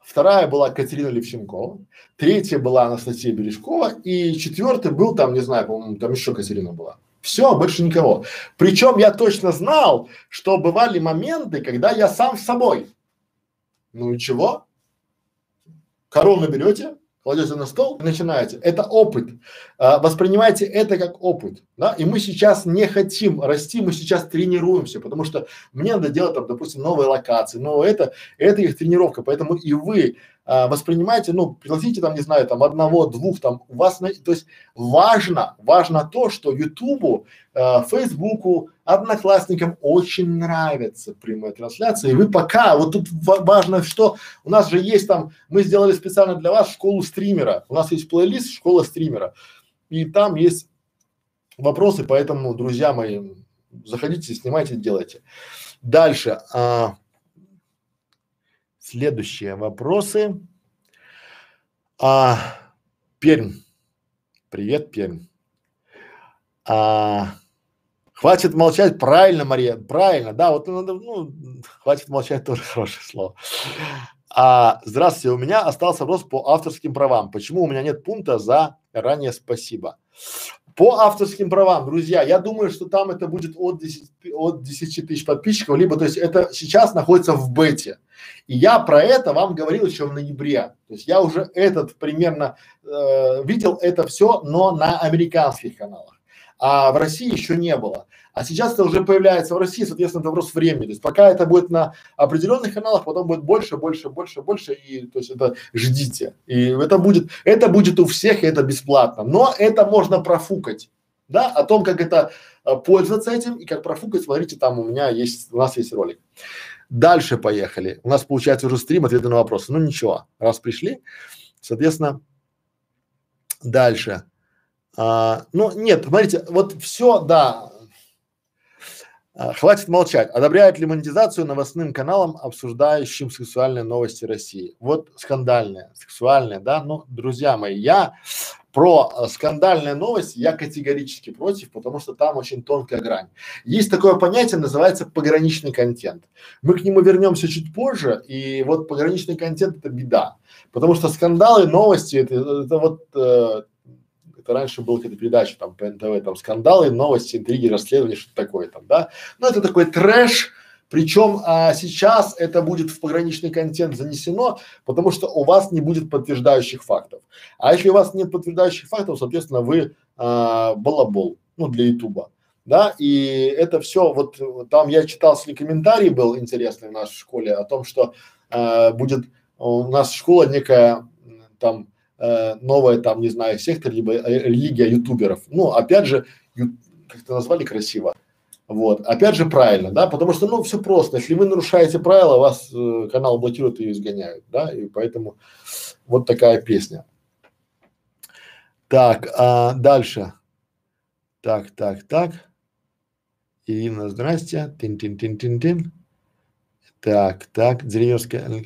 Вторая была Катерина Левченкова. Третья была Анастасия Бережкова. И четвертый был там, не знаю, по-моему, там еще Катерина была. Все, больше никого. Причем я точно знал, что бывали моменты, когда я сам с собой. Ну и чего? Корону берете, кладете на стол и начинаете. Это опыт. А, воспринимайте это как опыт, да, и мы сейчас не хотим расти, мы сейчас тренируемся, потому что мне надо делать там, допустим, новые локации, но это, это их тренировка, поэтому и вы а, воспринимайте, ну, пригласите там, не знаю, там одного, двух, там, у вас, то есть важно, важно то, что Ютубу, э, Фейсбуку, Одноклассникам очень нравятся прямые трансляции, и вы пока, вот тут важно, что у нас же есть там, мы сделали специально для вас школу стримера, у нас есть плейлист школа стримера, и там есть вопросы, поэтому, друзья мои, заходите, снимайте, делайте. Дальше. А, Следующие вопросы. А, Пермь. Привет, Пермь. А, Хватит молчать, правильно, Мария, правильно, да, вот надо, ну, хватит молчать тоже хорошее слово. А, здравствуйте, у меня остался вопрос по авторским правам. Почему у меня нет пункта за ранее спасибо? По авторским правам, друзья, я думаю, что там это будет от 10, от 10 тысяч подписчиков, либо, то есть это сейчас находится в бете. И я про это вам говорил еще в ноябре. То есть я уже этот примерно э, видел это все, но на американских каналах. А в России еще не было. А сейчас это уже появляется в России, соответственно, это вопрос времени. То есть пока это будет на определенных каналах, потом будет больше, больше, больше, больше, и то есть это ждите. И это будет, это будет у всех, и это бесплатно. Но это можно профукать, да, о том, как это а, пользоваться этим и как профукать, смотрите, там у меня есть, у нас есть ролик. Дальше поехали. У нас получается уже стрим, ответы на вопросы. Ну ничего, раз пришли, соответственно, дальше. А, ну нет, смотрите, вот все, да, а, хватит молчать. Одобряет ли монетизацию новостным каналам, обсуждающим сексуальные новости России? Вот скандальные, сексуальные, да? Ну, друзья мои, я про э, скандальные новости я категорически против, потому что там очень тонкая грань. Есть такое понятие, называется пограничный контент. Мы к нему вернемся чуть позже, и вот пограничный контент это беда, потому что скандалы, новости это, это вот э, это раньше была какая-то передача там по НТВ, там скандалы, новости, интриги, расследования, что такое там, да. Но это такой трэш, причем а, сейчас это будет в пограничный контент занесено, потому что у вас не будет подтверждающих фактов. А если у вас нет подтверждающих фактов, соответственно, вы а, балабол, ну для Ютуба. Да, и это все, вот там я читал, если комментарий был интересный в нашей школе о том, что э, будет у нас школа некая там э, новая там, не знаю, сектор, либо э, религия ютуберов. Ну, опять же, ю, как это назвали красиво. Вот, опять же правильно, да, потому что, ну, все просто. Если вы нарушаете правила, вас э, канал блокируют и изгоняют, да, и поэтому вот такая песня. Так, а дальше. Так, так, так. Ирина, здрасте. Тин-тин-тин-тин-тин. Так, так, деревенская.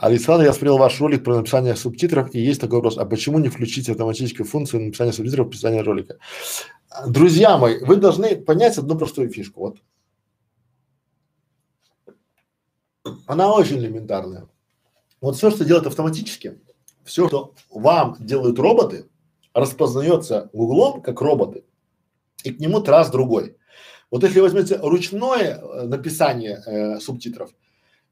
Александр, я смотрел ваш ролик про написание субтитров, и есть такой вопрос, а почему не включить автоматическую функцию написания субтитров в описании ролика? Друзья мои, вы должны понять одну простую фишку. Вот. Она очень элементарная. Вот все, что делает автоматически, все, что вам делают роботы, распознается гуглом как роботы, и к нему трасс другой. Вот если возьмете ручное э, написание э, субтитров,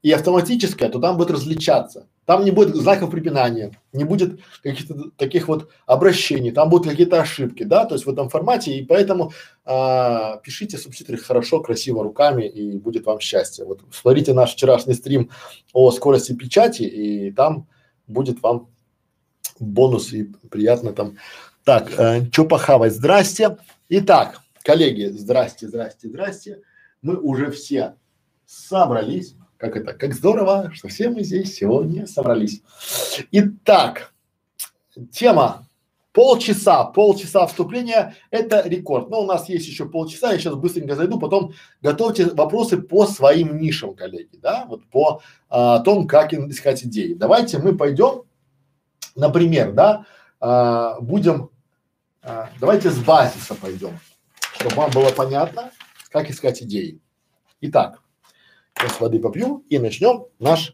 и автоматическое, то там будет различаться. Там не будет знаков препинания, не будет каких-то таких вот обращений, там будут какие-то ошибки, да, то есть в этом формате, и поэтому а, пишите субтитры хорошо, красиво руками, и будет вам счастье. Вот смотрите наш вчерашний стрим о скорости печати, и там будет вам бонус и приятно там. Так, э, что похавать? Здрасте. Итак, коллеги, здрасте, здрасте, здрасте. Мы уже все собрались. Как это? Как здорово, что все мы здесь сегодня собрались. Итак, тема полчаса, полчаса вступления – это рекорд. Но у нас есть еще полчаса, я сейчас быстренько зайду, потом готовьте вопросы по своим нишам, коллеги, да, вот по а, том, как искать идеи. Давайте мы пойдем, например, да, а, будем, а, давайте с базиса пойдем, чтобы вам было понятно, как искать идеи. Итак, Сейчас воды попью и начнем наш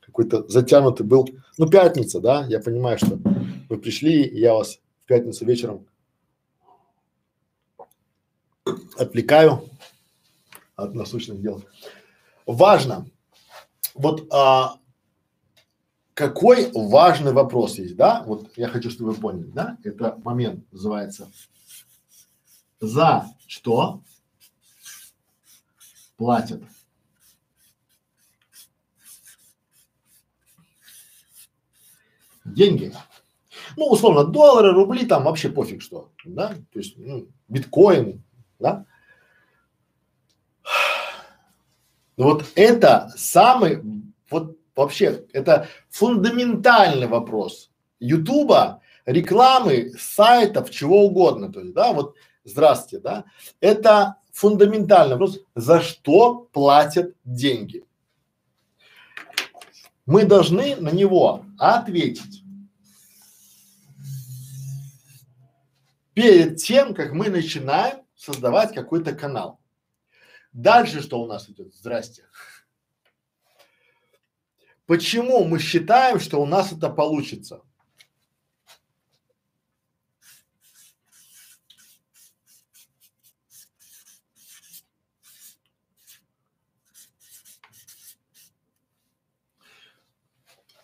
какой-то затянутый был, ну пятница, да, я понимаю, что вы пришли, я вас в пятницу вечером отвлекаю от насущных дел. Важно, вот а, какой важный вопрос есть, да, вот я хочу, чтобы вы поняли, да, это момент называется за что платят деньги. Ну, условно, доллары, рубли, там вообще пофиг что, да, то есть, ну, биткоин, да. Вот это самый, вот вообще, это фундаментальный вопрос Ютуба, рекламы, сайтов, чего угодно, то есть, да, вот, здравствуйте, да, это фундаментальный вопрос, за что платят деньги мы должны на него ответить. Перед тем, как мы начинаем создавать какой-то канал. Дальше что у нас идет? Здрасте. Почему мы считаем, что у нас это получится?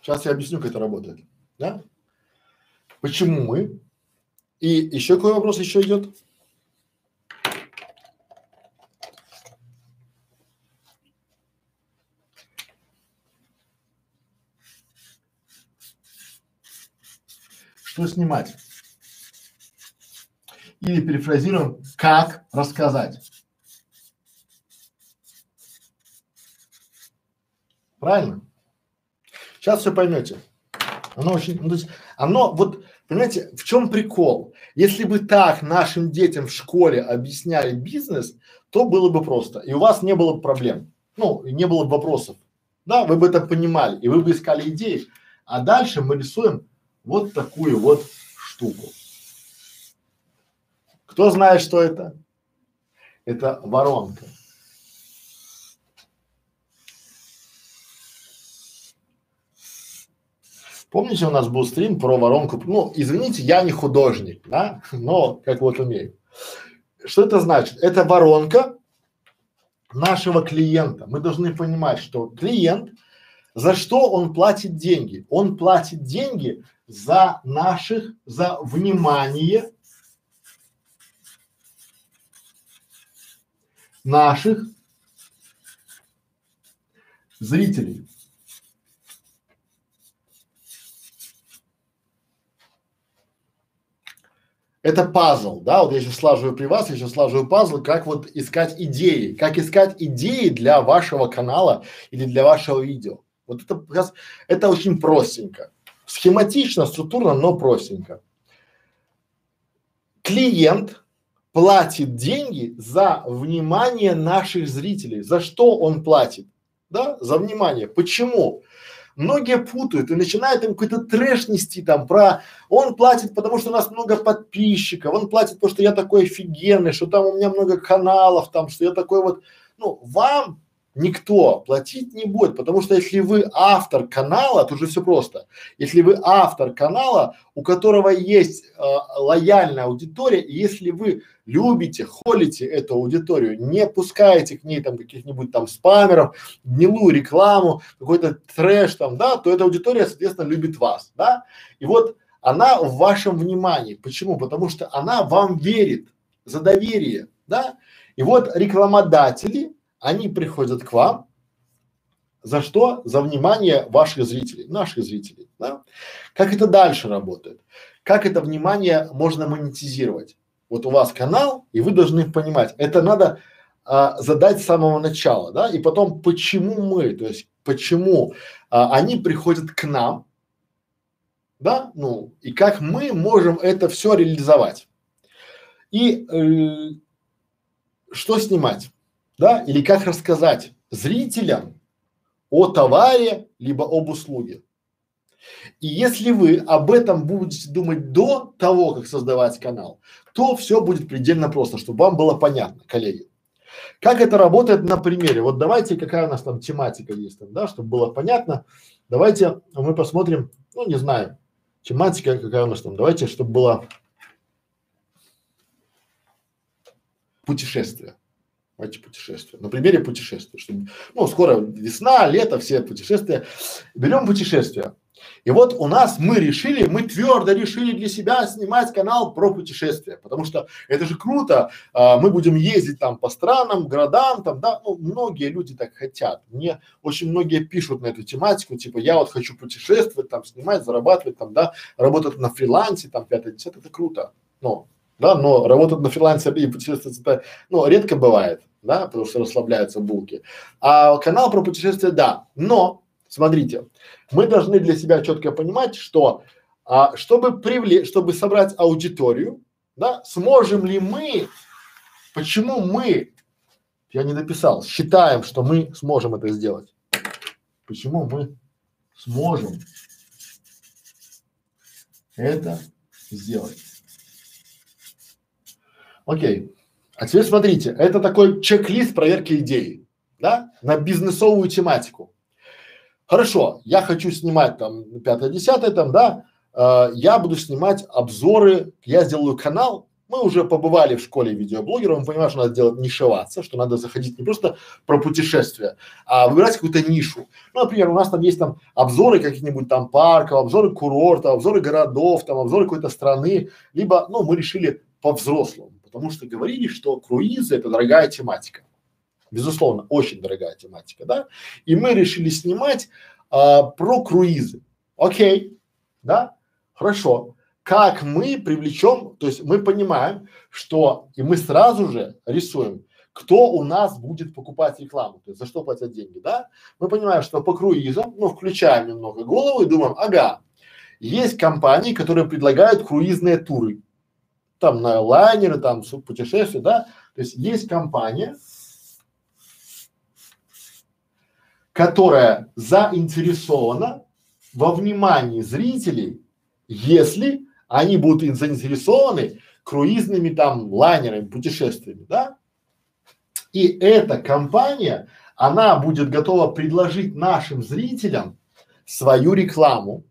Сейчас я объясню, как это работает. Да? Почему мы? И еще какой вопрос еще идет? Что снимать? Или перефразируем, как рассказать. Правильно? Сейчас все поймете. Оно очень, ну, то есть, оно вот, понимаете, в чем прикол? Если бы так нашим детям в школе объясняли бизнес, то было бы просто, и у вас не было бы проблем, ну, не было бы вопросов, да, вы бы это понимали, и вы бы искали идеи, а дальше мы рисуем вот такую вот штуку. Кто знает, что это? Это воронка. Помните, у нас был стрим про воронку, ну, извините, я не художник, да, но как вот умею. Что это значит? Это воронка нашего клиента. Мы должны понимать, что клиент, за что он платит деньги? Он платит деньги за наших, за внимание наших зрителей. Это пазл, да, вот я сейчас слаживаю при вас, я сейчас слаживаю пазл, как вот искать идеи, как искать идеи для вашего канала или для вашего видео. Вот это сейчас, это очень простенько, схематично, структурно, но простенько. Клиент платит деньги за внимание наших зрителей. За что он платит? Да, за внимание. Почему? Многие путают и начинают им какой-то трэш нести там про он платит, потому что у нас много подписчиков, он платит, потому что я такой офигенный, что там у меня много каналов, там, что я такой вот, ну, вам никто платить не будет, потому что если вы автор канала, то уже все просто. Если вы автор канала, у которого есть э, лояльная аудитория, и если вы любите, холите эту аудиторию, не пускаете к ней там каких-нибудь там спамеров, гнилую рекламу, какой-то трэш там, да, то эта аудитория, соответственно, любит вас, да. И вот она в вашем внимании. Почему? Потому что она вам верит за доверие, да. И вот рекламодатели, они приходят к вам за что? За внимание ваших зрителей, наших зрителей, да? Как это дальше работает? Как это внимание можно монетизировать? Вот у вас канал, и вы должны понимать, это надо а, задать с самого начала, да, и потом почему мы, то есть почему а, они приходят к нам, да, ну, и как мы можем это все реализовать. И э, что снимать? Да, или как рассказать зрителям о товаре либо об услуге. И если вы об этом будете думать до того, как создавать канал, то все будет предельно просто, чтобы вам было понятно, коллеги. Как это работает на примере? Вот давайте, какая у нас там тематика есть там, да, чтобы было понятно. Давайте мы посмотрим, ну не знаю, тематика какая у нас там. Давайте, чтобы было путешествие. Давайте путешествия. На примере путешествия. Чтобы, ну, скоро весна, лето, все путешествия. Берем путешествия. И вот у нас мы решили, мы твердо решили для себя снимать канал про путешествия, потому что это же круто, а, мы будем ездить там по странам, городам, там, да, ну, многие люди так хотят. Мне очень многие пишут на эту тематику, типа, я вот хочу путешествовать, там, снимать, зарабатывать, там, да, работать на фрилансе, там, пятое, десятое, это круто. Но да, но работать на фрилансе и путешествовать это, ну, редко бывает, да, потому что расслабляются булки. А канал про путешествия, да, но, смотрите, мы должны для себя четко понимать, что а, чтобы привлечь, чтобы собрать аудиторию, да, сможем ли мы, почему мы, я не дописал, считаем, что мы сможем это сделать. Почему мы сможем это сделать? Окей. А теперь смотрите, это такой чек-лист проверки идеи, да, на бизнесовую тематику. Хорошо, я хочу снимать там пятое, десятое там, да, э, я буду снимать обзоры, я сделаю канал, мы уже побывали в школе видеоблогеров, мы понимаем, что надо делать нишеваться, что надо заходить не просто про путешествия, а выбирать какую-то нишу. Ну, например, у нас там есть там обзоры каких-нибудь там парков, обзоры курортов, обзоры городов, там обзоры какой-то страны, либо, ну, мы решили по-взрослому, потому что говорили, что круизы это дорогая тематика. Безусловно, очень дорогая тематика, да? И мы решили снимать а, про круизы. Окей, да? Хорошо как мы привлечем, то есть мы понимаем, что и мы сразу же рисуем, кто у нас будет покупать рекламу, то есть за что платят деньги, да? Мы понимаем, что по круизам, ну, включаем немного голову и думаем, ага, есть компании, которые предлагают круизные туры, там на лайнеры, там путешествия, да? То есть есть компания, которая заинтересована во внимании зрителей, если они будут заинтересованы круизными там лайнерами, путешествиями, да? И эта компания, она будет готова предложить нашим зрителям свою рекламу,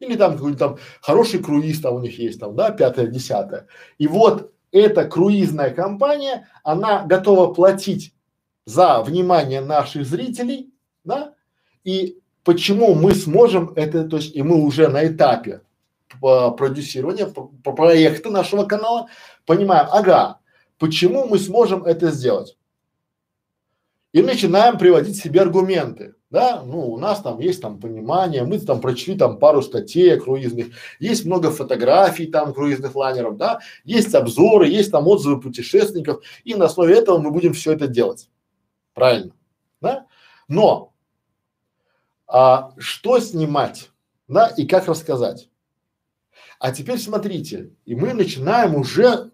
или там какой-то там хороший круиз там у них есть там, да, пятое, десятое. И вот эта круизная компания, она готова платить за внимание наших зрителей, да, и почему мы сможем это, то есть, и мы уже на этапе продюсирования, по проекта нашего канала, понимаем, ага, почему мы сможем это сделать? И начинаем приводить себе аргументы, да, ну у нас там есть там понимание, мы там прочли там пару статей круизных, есть много фотографий там круизных лайнеров, да, есть обзоры, есть там отзывы путешественников, и на основе этого мы будем все это делать, правильно, да? Но а, что снимать, да, и как рассказать? А теперь смотрите, и мы начинаем уже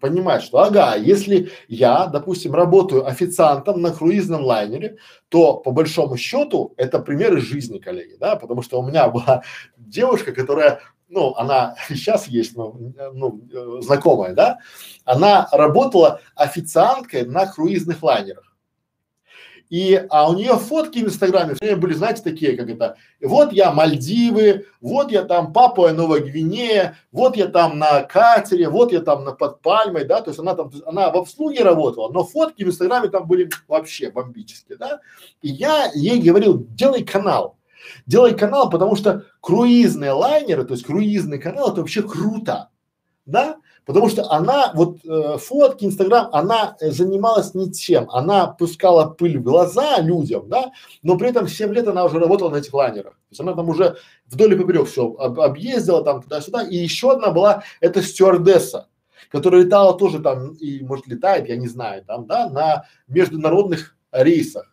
понимать, что ага, если я, допустим, работаю официантом на круизном лайнере, то по большому счету это пример из жизни, коллеги, да, потому что у меня была девушка, которая ну, она сейчас есть, ну, ну, э, знакомая, да, она работала официанткой на круизных лайнерах. И, а у нее фотки в Инстаграме все были, знаете, такие, как это, вот я Мальдивы, вот я там Папуа Новая Гвинея, вот я там на катере, вот я там на под пальмой, да, то есть она там, она в обслуге работала, но фотки в Инстаграме там были вообще бомбические, да. И я ей говорил, делай канал, делай канал, потому что круизные лайнеры, то есть круизный канал, это вообще круто, да. Потому что она, вот э, фотки, Инстаграм, она занималась не тем, она пускала пыль в глаза людям, да, но при этом 7 лет она уже работала на этих лайнерах. То есть она там уже вдоль и поперек все об, объездила там туда-сюда. И еще одна была, это стюардесса, которая летала тоже там, и может летает, я не знаю, там, да, на международных рейсах.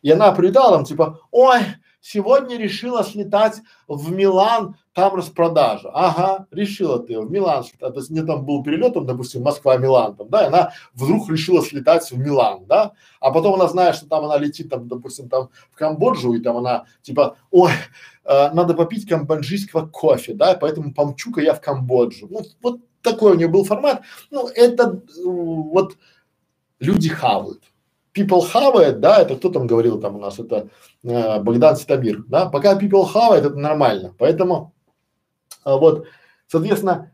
И она прилетала там типа, ой, сегодня решила слетать в Милан, там распродажа. Ага, решила ты в Милан, то есть мне там был перелет, там, допустим, Москва-Милан, там, да, и она вдруг решила слетать в Милан, да, а потом она знает, что там она летит, там, допустим, там в Камбоджу, и там она типа, ой, э, надо попить камбоджийского кофе, да, поэтому помчу-ка я в Камбоджу. Ну, вот такой у нее был формат. Ну, это э, вот люди хавают people хавает, да, это кто там говорил там у нас, это э, Богдан Ситамир, да, пока people хавает, это нормально, поэтому э, вот, соответственно,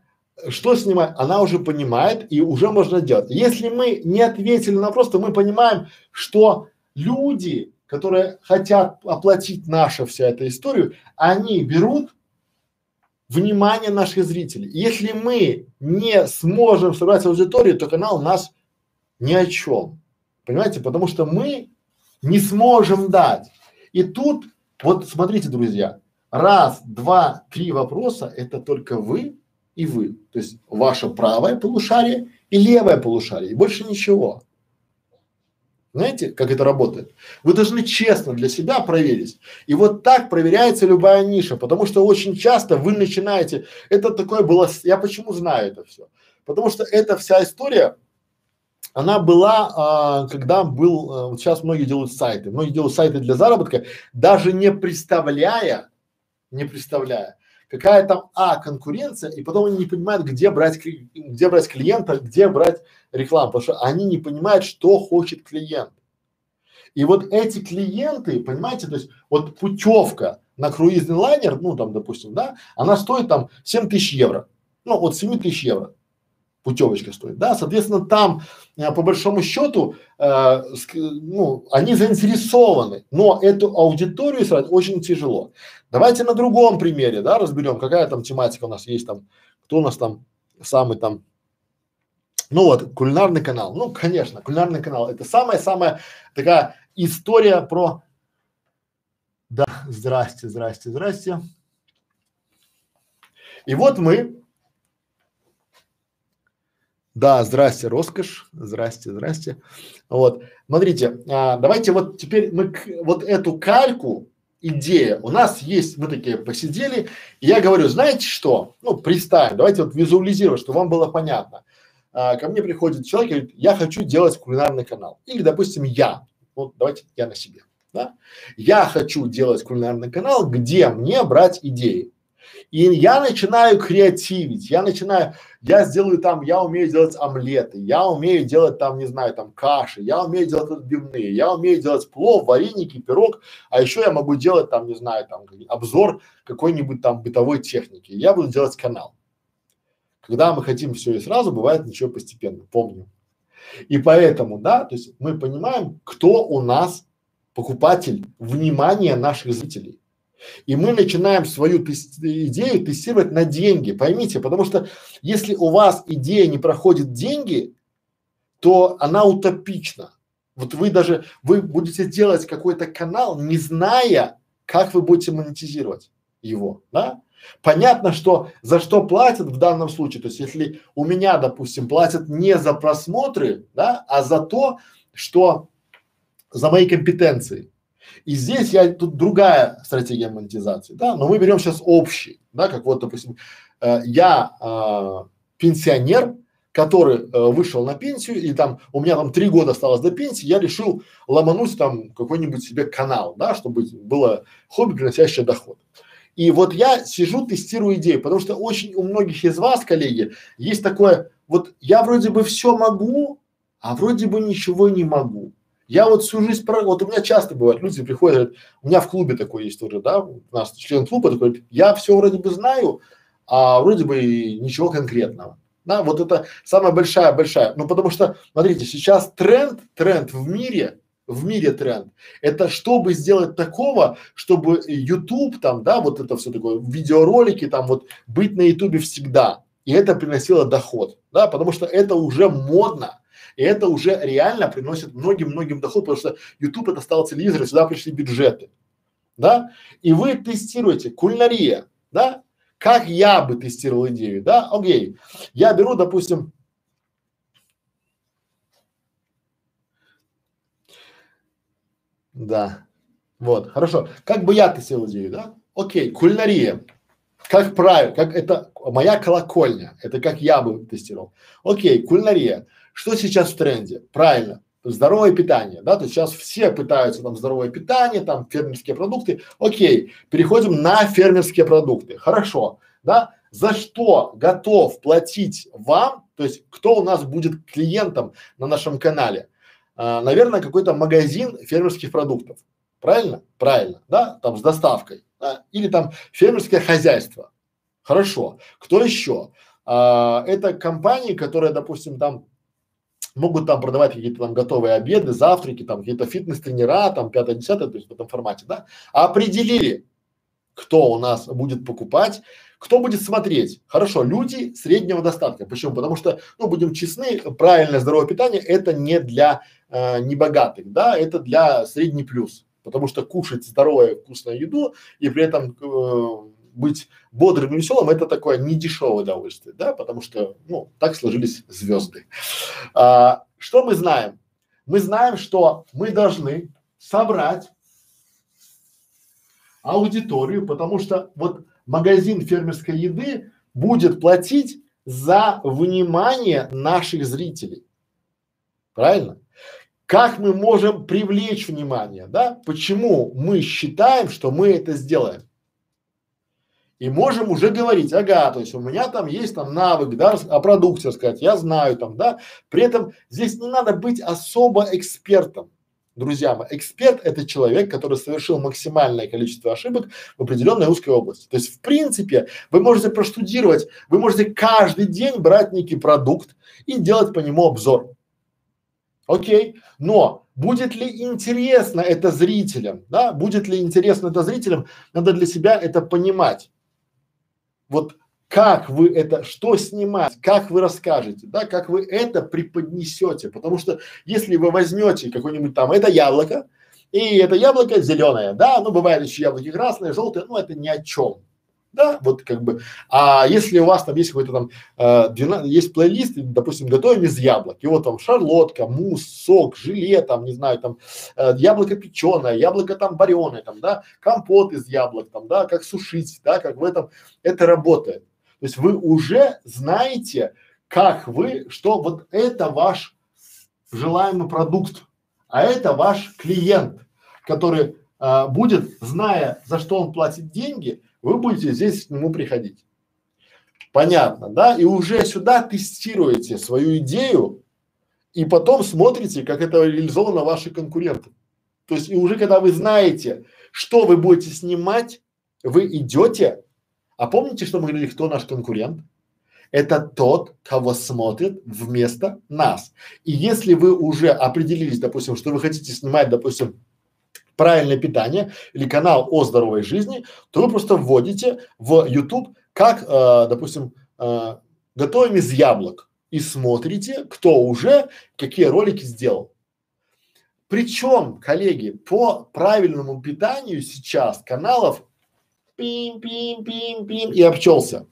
что снимать, она уже понимает и уже можно делать. Если мы не ответили на вопрос, то мы понимаем, что люди, которые хотят оплатить нашу вся эту историю, они берут внимание наших зрителей. Если мы не сможем собрать аудиторию, то канал у нас ни о чем. Понимаете? Потому что мы не сможем дать. И тут, вот смотрите, друзья, раз, два, три вопроса – это только вы и вы. То есть ваше правое полушарие и левое полушарие, и больше ничего. Знаете, как это работает? Вы должны честно для себя проверить. И вот так проверяется любая ниша, потому что очень часто вы начинаете, это такое было, я почему знаю это все? Потому что эта вся история она была, а, когда был, а, вот сейчас многие делают сайты, многие делают сайты для заработка, даже не представляя, не представляя, какая там, а, конкуренция, и потом они не понимают, где брать, где брать клиента, где брать рекламу, потому что они не понимают, что хочет клиент. И вот эти клиенты, понимаете, то есть вот путевка на круизный лайнер, ну там, допустим, да, она стоит там 7 тысяч евро, ну от 7 тысяч евро путевочка стоит, да, соответственно, там э, по большому счету, э, ну, они заинтересованы, но эту аудиторию срать очень тяжело. Давайте на другом примере, да, разберем, какая там тематика у нас есть там, кто у нас там самый там, ну вот, кулинарный канал, ну, конечно, кулинарный канал, это самая-самая такая история про, да, здрасте, здрасте, здрасте. И вот мы да, здрасте, роскошь, здрасте, здрасте. Вот, смотрите, а, давайте вот теперь мы к, вот эту кальку, идея, у нас есть, мы такие посидели, и я говорю, знаете что, ну, представь, давайте вот визуализировать, чтобы вам было понятно. А, ко мне приходит человек и говорит, я хочу делать кулинарный канал. Или, допустим, я, вот давайте я на себе, да, я хочу делать кулинарный канал, где мне брать идеи. И я начинаю креативить, я начинаю, я сделаю там, я умею делать омлеты, я умею делать там, не знаю, там каши, я умею делать отбивные, я умею делать плов, вареники, пирог, а еще я могу делать там, не знаю, там обзор какой-нибудь там бытовой техники. Я буду делать канал. Когда мы хотим все и сразу, бывает ничего постепенно, помню. И поэтому, да, то есть мы понимаем, кто у нас покупатель внимания наших зрителей. И мы начинаем свою тест, идею тестировать на деньги, поймите, потому что если у вас идея не проходит деньги, то она утопична. Вот вы даже, вы будете делать какой-то канал, не зная, как вы будете монетизировать его, да? Понятно, что за что платят в данном случае, то есть если у меня, допустим, платят не за просмотры, да, а за то, что за мои компетенции. И здесь я тут другая стратегия монетизации, да, но мы берем сейчас общий, да, как вот, допустим, э, я э, пенсионер, который э, вышел на пенсию, и там у меня там три года осталось до пенсии, я решил ломануть там какой-нибудь себе канал, да, чтобы было хобби, приносящее доход. И вот я сижу, тестирую идею, потому что очень у многих из вас, коллеги, есть такое, вот я вроде бы все могу, а вроде бы ничего не могу. Я вот всю жизнь, про, вот у меня часто бывает, люди приходят, говорят, у меня в клубе такой есть тоже, да, нас член клуба такой, я все вроде бы знаю, а вроде бы ничего конкретного. Да, вот это самая большая, большая, ну потому что, смотрите, сейчас тренд, тренд в мире, в мире тренд, это чтобы сделать такого, чтобы YouTube там, да, вот это все такое, видеоролики там, вот быть на YouTube всегда, и это приносило доход, да, потому что это уже модно, и это уже реально приносит многим-многим доход, потому что YouTube это стал телевизор, и сюда пришли бюджеты, да, и вы тестируете кулинария, да, как я бы тестировал идею, да, окей, я беру, допустим, да, вот, хорошо, как бы я тестировал идею, да, окей, кулинария, как правильно, как это моя колокольня, это как я бы тестировал. Окей, кулинария. Что сейчас в тренде? Правильно, здоровое питание, да, то есть сейчас все пытаются там здоровое питание, там фермерские продукты. Окей, переходим на фермерские продукты. Хорошо, да, за что готов платить вам, то есть кто у нас будет клиентом на нашем канале? А, наверное, какой-то магазин фермерских продуктов. Правильно? Правильно, да, там с доставкой да? или там фермерское хозяйство. Хорошо. Кто еще? А, это компании, которые, допустим, там могут там продавать какие-то там готовые обеды, завтраки, там какие-то фитнес-тренера, там пятое, десятое, то есть в этом формате, да, определили, кто у нас будет покупать, кто будет смотреть. Хорошо, люди среднего достатка. Почему? Потому что, ну, будем честны, правильное здоровое питание это не для э, небогатых, да, это для средний плюс. Потому что кушать здоровую вкусную еду и при этом э, быть бодрым и веселым это такое недешевое удовольствие, да, потому что, ну, так сложились звезды. А, что мы знаем? Мы знаем, что мы должны собрать аудиторию, потому что вот магазин фермерской еды будет платить за внимание наших зрителей. Правильно? Как мы можем привлечь внимание, да? Почему мы считаем, что мы это сделаем? И можем уже говорить, ага, то есть у меня там есть там навык, да, о продукте рассказать, я знаю там, да. При этом здесь не надо быть особо экспертом. Друзья мои, эксперт – это человек, который совершил максимальное количество ошибок в определенной узкой области. То есть, в принципе, вы можете проштудировать, вы можете каждый день брать некий продукт и делать по нему обзор. Окей, но будет ли интересно это зрителям, да, будет ли интересно это зрителям, надо для себя это понимать. Вот как вы это, что снимать, как вы расскажете, да, как вы это преподнесете, потому что если вы возьмете какое-нибудь там, это яблоко, и это яблоко зеленое, да, ну бывает еще яблоки красные, желтые, ну это ни о чем, да, вот как бы, а если у вас там есть какой-то там, э, 12, есть плейлист, допустим, готовим из яблок, и вот там шарлотка, мусс, сок, желе, там, не знаю, там, э, яблоко печеное, яблоко там вареное, там, да, компот из яблок, там, да, как сушить, да, как в этом, это работает. То есть вы уже знаете, как вы, что вот это ваш желаемый продукт, а это ваш клиент, который а, будет, зная, за что он платит деньги, вы будете здесь к нему приходить. Понятно, да? И уже сюда тестируете свою идею и потом смотрите, как это реализовано ваши конкуренты. То есть и уже когда вы знаете, что вы будете снимать, вы идете а помните, что мы говорили, кто наш конкурент? Это тот, кого смотрит вместо нас. И если вы уже определились, допустим, что вы хотите снимать, допустим, правильное питание или канал о здоровой жизни, то вы просто вводите в YouTube, как, э, допустим, э, готовим из яблок и смотрите, кто уже какие ролики сделал. Причем, коллеги, по правильному питанию сейчас каналов пим-пим-пим-пим и обчелся.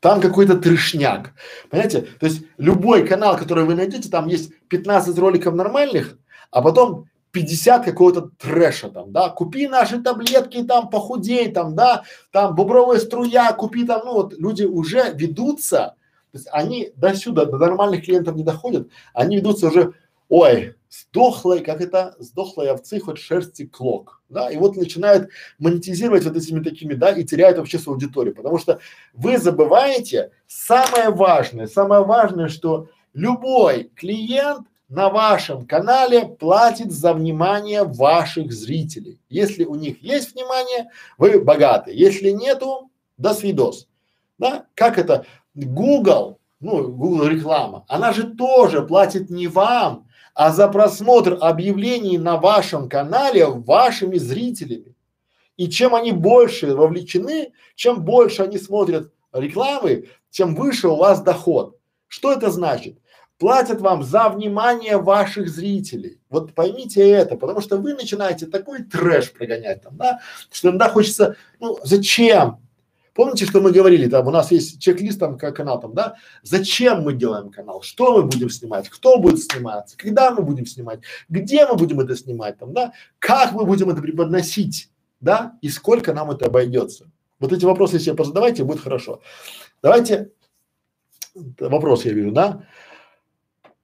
Там какой-то трешняк. Понимаете? То есть любой канал, который вы найдете, там есть 15 роликов нормальных, а потом 50 какого-то трэша там, да, купи наши таблетки, там, похудей, там, да, там, бобровая струя, купи там, ну вот люди уже ведутся, то есть они до сюда, до нормальных клиентов не доходят, они ведутся уже, ой, сдохлой, как это, сдохлой овцы хоть шерсти клок, да, и вот начинают монетизировать вот этими такими, да, и теряют вообще свою аудиторию, потому что вы забываете самое важное, самое важное, что любой клиент на вашем канале платит за внимание ваших зрителей. Если у них есть внимание, вы богаты, если нету, до свидос, да, как это, Google, ну, Google реклама, она же тоже платит не вам, а за просмотр объявлений на вашем канале вашими зрителями. И чем они больше вовлечены, чем больше они смотрят рекламы, тем выше у вас доход. Что это значит? Платят вам за внимание ваших зрителей. Вот поймите это, потому что вы начинаете такой трэш прогонять там, да, что иногда хочется, ну, зачем? Помните, что мы говорили, там у нас есть чек-лист там как канал там, да? Зачем мы делаем канал? Что мы будем снимать? Кто будет сниматься? Когда мы будем снимать? Где мы будем это снимать там, да? Как мы будем это преподносить, да? И сколько нам это обойдется? Вот эти вопросы себе позадавайте, будет хорошо. Давайте вопрос я вижу, да?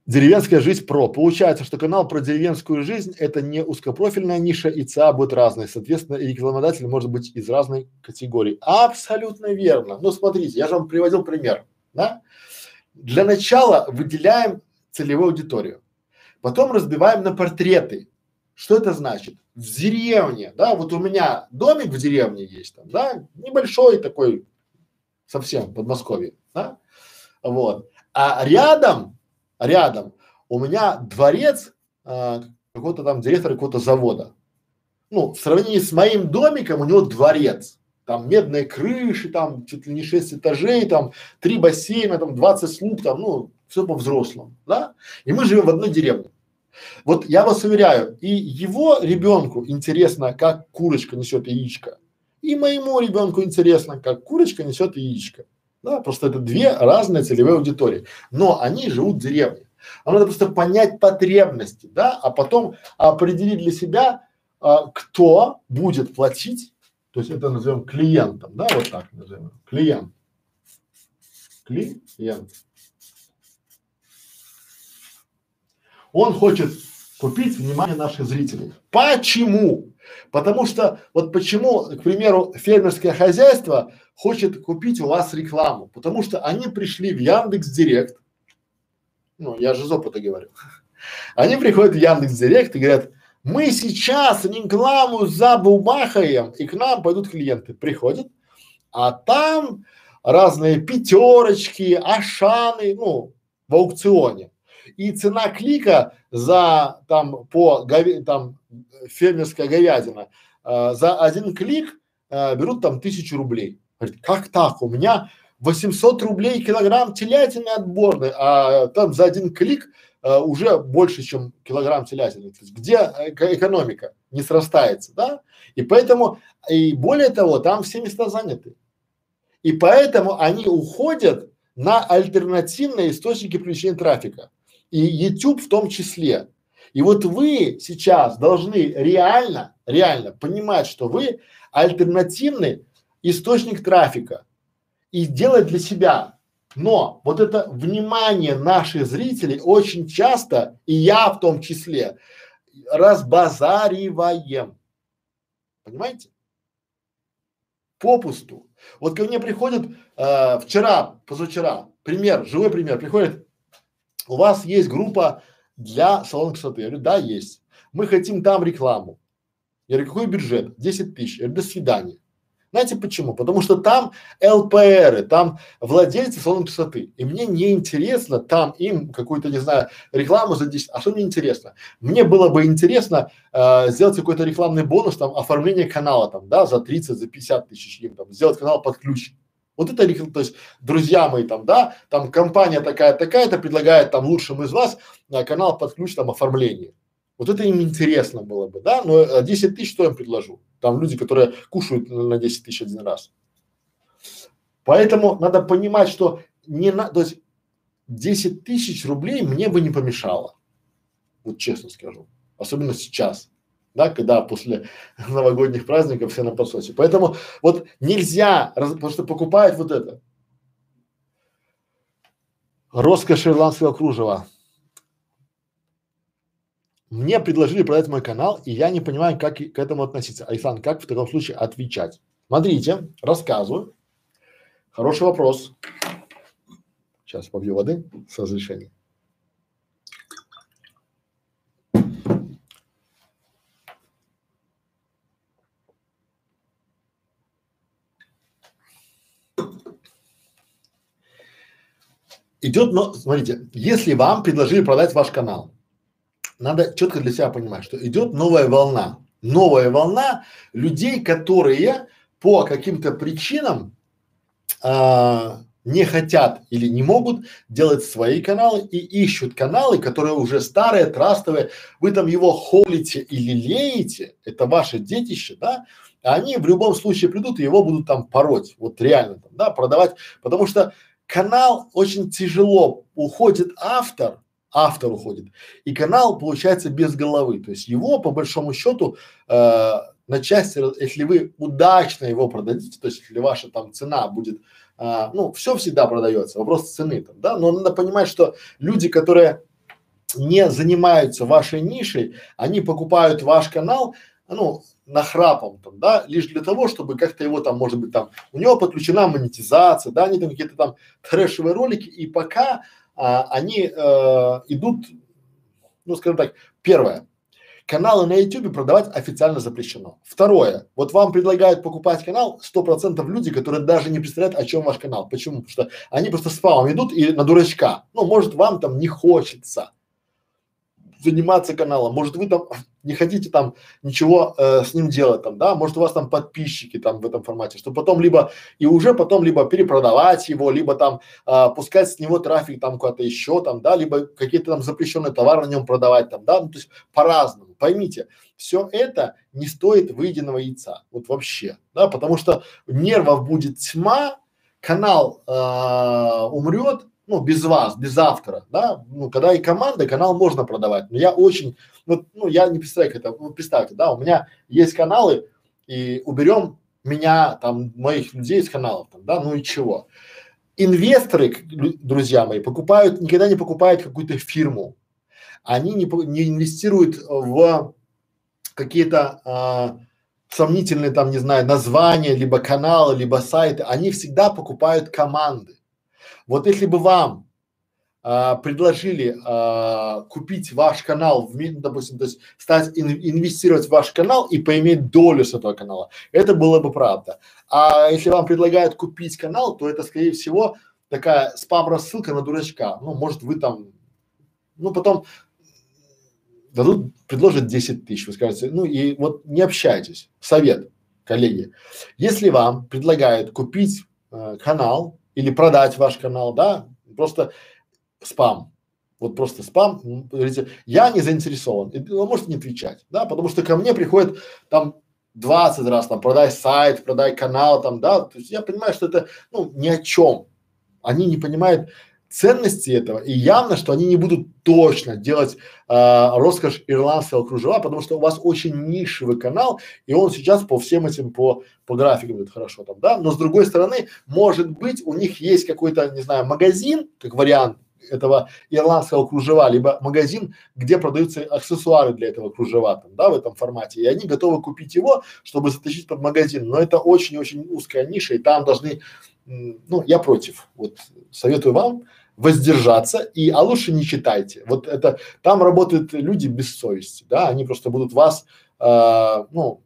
Деревенская жизнь про. Получается, что канал про деревенскую жизнь это не узкопрофильная ниша, и ЦА будет разной. Соответственно, и рекламодатель может быть из разной категории. Абсолютно верно. Ну, смотрите, я же вам приводил пример, да? Для начала выделяем целевую аудиторию. Потом разбиваем на портреты. Что это значит? В деревне, да, вот у меня домик в деревне есть там, да, небольшой такой, совсем в Подмосковье, да, вот. А рядом рядом у меня дворец а, какого-то там директора какого-то завода. Ну, в сравнении с моим домиком у него дворец. Там медные крыши, там чуть ли не шесть этажей, там три бассейна, там двадцать слуг, там, ну, все по-взрослому, да? И мы живем в одной деревне. Вот я вас уверяю, и его ребенку интересно, как курочка несет яичко, и моему ребенку интересно, как курочка несет яичко. Да, просто это две разные целевые аудитории, но они живут в деревне. А надо просто понять потребности, да, а потом определить для себя, а, кто будет платить, то есть это назовем клиентом, да, вот так назовем, клиент, клиент. Он хочет купить внимание наших зрителей. Почему? Потому что вот почему, к примеру, фермерское хозяйство хочет купить у вас рекламу, потому что они пришли в Яндекс Директ, ну я же из опыта говорю, они приходят в Яндекс Директ и говорят, мы сейчас рекламу забумахаем, и к нам пойдут клиенты. Приходят, а там разные пятерочки, ашаны, ну, в аукционе. И цена клика за там по гове, там фермерская говядина э, за один клик э, берут там тысячу рублей. Говорит, как так? У меня 800 рублей килограмм телятины отборной, а там за один клик э, уже больше, чем килограмм телятины. То есть где э, экономика? Не срастается, да? И поэтому, и более того, там все места заняты. И поэтому они уходят на альтернативные источники привлечения трафика. И YouTube в том числе. И вот вы сейчас должны реально, реально понимать, что вы альтернативный источник трафика и делать для себя. Но вот это внимание наших зрителей очень часто, и я в том числе, разбазариваем. Понимаете? Попусту. Вот ко мне приходит э, вчера, позавчера, пример, живой пример, приходит, у вас есть группа для салона красоты. Я говорю, да, есть. Мы хотим там рекламу. Я говорю, какой бюджет? 10 тысяч. Я говорю, до свидания. Знаете почему? Потому что там ЛПРы, там владельцы салона красоты. И мне не интересно там им какую-то, не знаю, рекламу за 10. А что мне интересно? Мне было бы интересно э, сделать какой-то рекламный бонус, там, оформление канала там, да, за 30, за 50 тысяч там, сделать канал под ключ. Вот это, то есть, друзья мои там, да, там компания такая-такая-то предлагает там лучшим из вас а, канал под ключ там оформление. Вот это им интересно было бы, да, но 10 а, тысяч что я им предложу? Там люди, которые кушают на 10 тысяч один раз. Поэтому надо понимать, что не на, то есть 10 тысяч рублей мне бы не помешало. Вот честно скажу. Особенно сейчас да, когда после новогодних праздников все на подсосе. Поэтому вот нельзя, раз, потому что покупают вот это. Роскошь ирландского кружева. Мне предложили продать мой канал, и я не понимаю, как к этому относиться. Айсан, как в таком случае отвечать? Смотрите, рассказываю. Хороший вопрос. Сейчас попью воды с разрешения. Идет, но смотрите, если вам предложили продать ваш канал, надо четко для себя понимать, что идет новая волна, новая волна людей, которые по каким-то причинам а, не хотят или не могут делать свои каналы и ищут каналы, которые уже старые, трастовые, вы там его холите или леете, это ваше детище, да, они в любом случае придут и его будут там пороть, вот реально там, да, продавать, потому что канал очень тяжело, уходит автор, автор уходит, и канал получается без головы, то есть его по большому счету э, на части, если вы удачно его продадите, то есть если ваша там цена будет, э, ну все всегда продается, вопрос цены там, да, но надо понимать, что люди, которые не занимаются вашей нишей, они покупают ваш канал, ну нахрапом там, да, лишь для того, чтобы как-то его там, может быть, там, у него подключена монетизация, да, они там какие-то там трэшевые ролики, и пока а, они э, идут, ну, скажем так, первое, каналы на YouTube продавать официально запрещено. Второе, вот вам предлагают покупать канал сто процентов люди, которые даже не представляют, о чем ваш канал. Почему? Потому что они просто с вами идут и на дурачка. Ну, может, вам там не хочется заниматься каналом, может вы там не хотите там ничего э, с ним делать там, да, может у вас там подписчики там в этом формате, что потом либо и уже потом либо перепродавать его, либо там э, пускать с него трафик там куда-то еще там, да, либо какие-то там запрещенные товары на нем продавать там, да, ну то есть по-разному. Поймите, все это не стоит выеденного яйца, вот вообще, да, потому что нервов будет тьма, канал э, умрет, ну, без вас, без автора, да, ну, когда и команда, канал можно продавать, но я очень, ну, ну я не представляю, как это, ну, представьте, да, у меня есть каналы, и уберем меня, там, моих людей из каналов, там, да, ну и чего. Инвесторы, друзья мои, покупают, никогда не покупают какую-то фирму, они не, не инвестируют в какие-то а, сомнительные там, не знаю, названия, либо каналы, либо сайты, они всегда покупают команды. Вот если бы вам а, предложили а, купить ваш канал, в, допустим, то есть стать ин, инвестировать в ваш канал и поиметь долю с этого канала, это было бы правда. А если вам предлагают купить канал, то это скорее всего такая спам-рассылка на дурачка. Ну, может, вы там, ну, потом дадут, предложат 10 тысяч, вы скажете, ну и вот не общайтесь. Совет, коллеги. Если вам предлагают купить э, канал или продать ваш канал, да, просто спам, вот просто спам, говорите, я не заинтересован, и вы можете не отвечать, да, потому что ко мне приходит там 20 раз, там, продай сайт, продай канал, там, да, то есть я понимаю, что это, ну, ни о чем, они не понимают ценности этого, и явно, что они не будут точно делать э, роскошь ирландского кружева, потому что у вас очень нишевый канал, и он сейчас по всем этим, по, по графикам идет хорошо там, да, но с другой стороны, может быть, у них есть какой-то, не знаю, магазин, как вариант, этого ирландского кружева, либо магазин, где продаются аксессуары для этого кружева, там, да, в этом формате, и они готовы купить его, чтобы затащить под магазин, но это очень-очень узкая ниша, и там должны, ну, я против, вот советую вам воздержаться и, а лучше не читайте, вот это, там работают люди без совести, да, они просто будут вас, э, ну,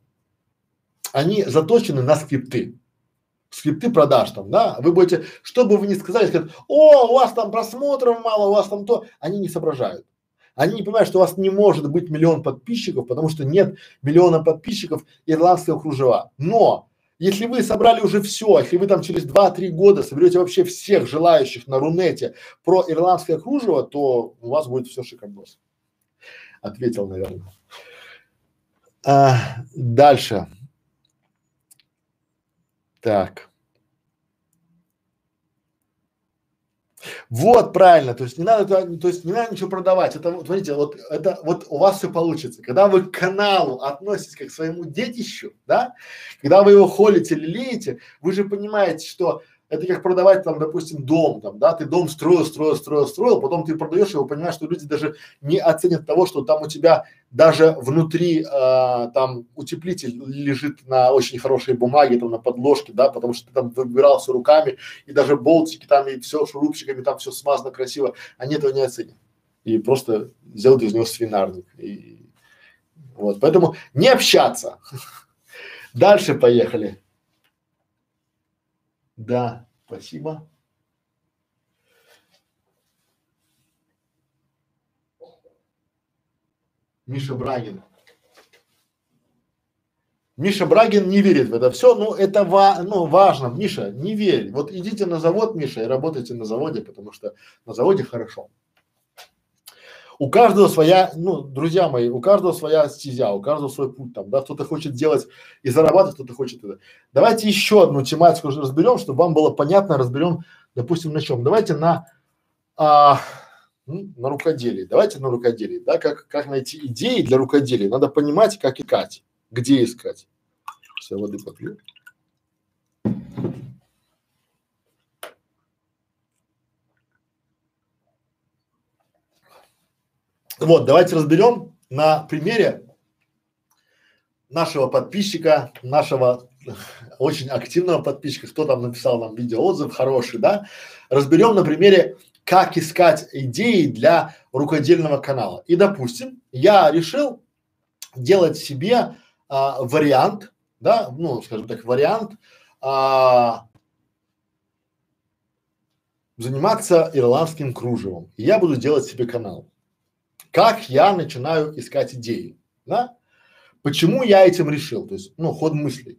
они заточены на скрипты, скрипты продаж там, да, вы будете, что бы вы ни сказали, скажут, о, у вас там просмотров мало, у вас там то, они не соображают. Они не понимают, что у вас не может быть миллион подписчиков, потому что нет миллиона подписчиков ирландского кружева. Но если вы собрали уже все, если вы там через 2-3 года соберете вообще всех желающих на Рунете про ирландское кружево, то у вас будет все шикардос. Ответил, наверное. А, дальше. Так. Вот правильно, то есть не надо, то есть не надо ничего продавать. Это вот, смотрите, вот это вот у вас все получится. Когда вы к каналу относитесь как к своему детищу, да, когда вы его холите, лелеете, вы же понимаете, что это как продавать там, допустим, дом, там, да, ты дом строил, строил, строил, строил, потом ты продаешь его, понимаешь, что люди даже не оценят того, что там у тебя даже внутри э, там утеплитель лежит на очень хорошей бумаге, там на подложке, да, потому что ты там выбирал все руками, и даже болтики там и все шурупчиками, там все смазано красиво, они этого не оценят. И просто сделать из него свинарник. И, вот, поэтому не общаться. Дальше поехали. Да, спасибо. Миша Брагин. Миша Брагин не верит в это все, но это ва, ну, важно. Миша, не верь. Вот идите на завод, Миша, и работайте на заводе, потому что на заводе хорошо. У каждого своя, ну, друзья мои, у каждого своя стезя, у каждого свой путь там, да, кто-то хочет делать и зарабатывать, кто-то хочет это. Давайте еще одну тематику разберем, чтобы вам было понятно, разберем, допустим, на чем. Давайте на, а, ну, на рукоделии. Давайте на рукоделии, да, как, как найти идеи для рукоделия. Надо понимать, как искать, где искать. Все, воды попью. Вот, давайте разберем на примере нашего подписчика, нашего очень активного подписчика, кто там написал нам видеоотзыв хороший, да, разберем на примере, как искать идеи для рукодельного канала. И, допустим, я решил делать себе а, вариант, да, ну, скажем так, вариант а, заниматься ирландским кружевом. Я буду делать себе канал. Как я начинаю искать идеи, да? Почему я этим решил? То есть, ну, ход мыслей.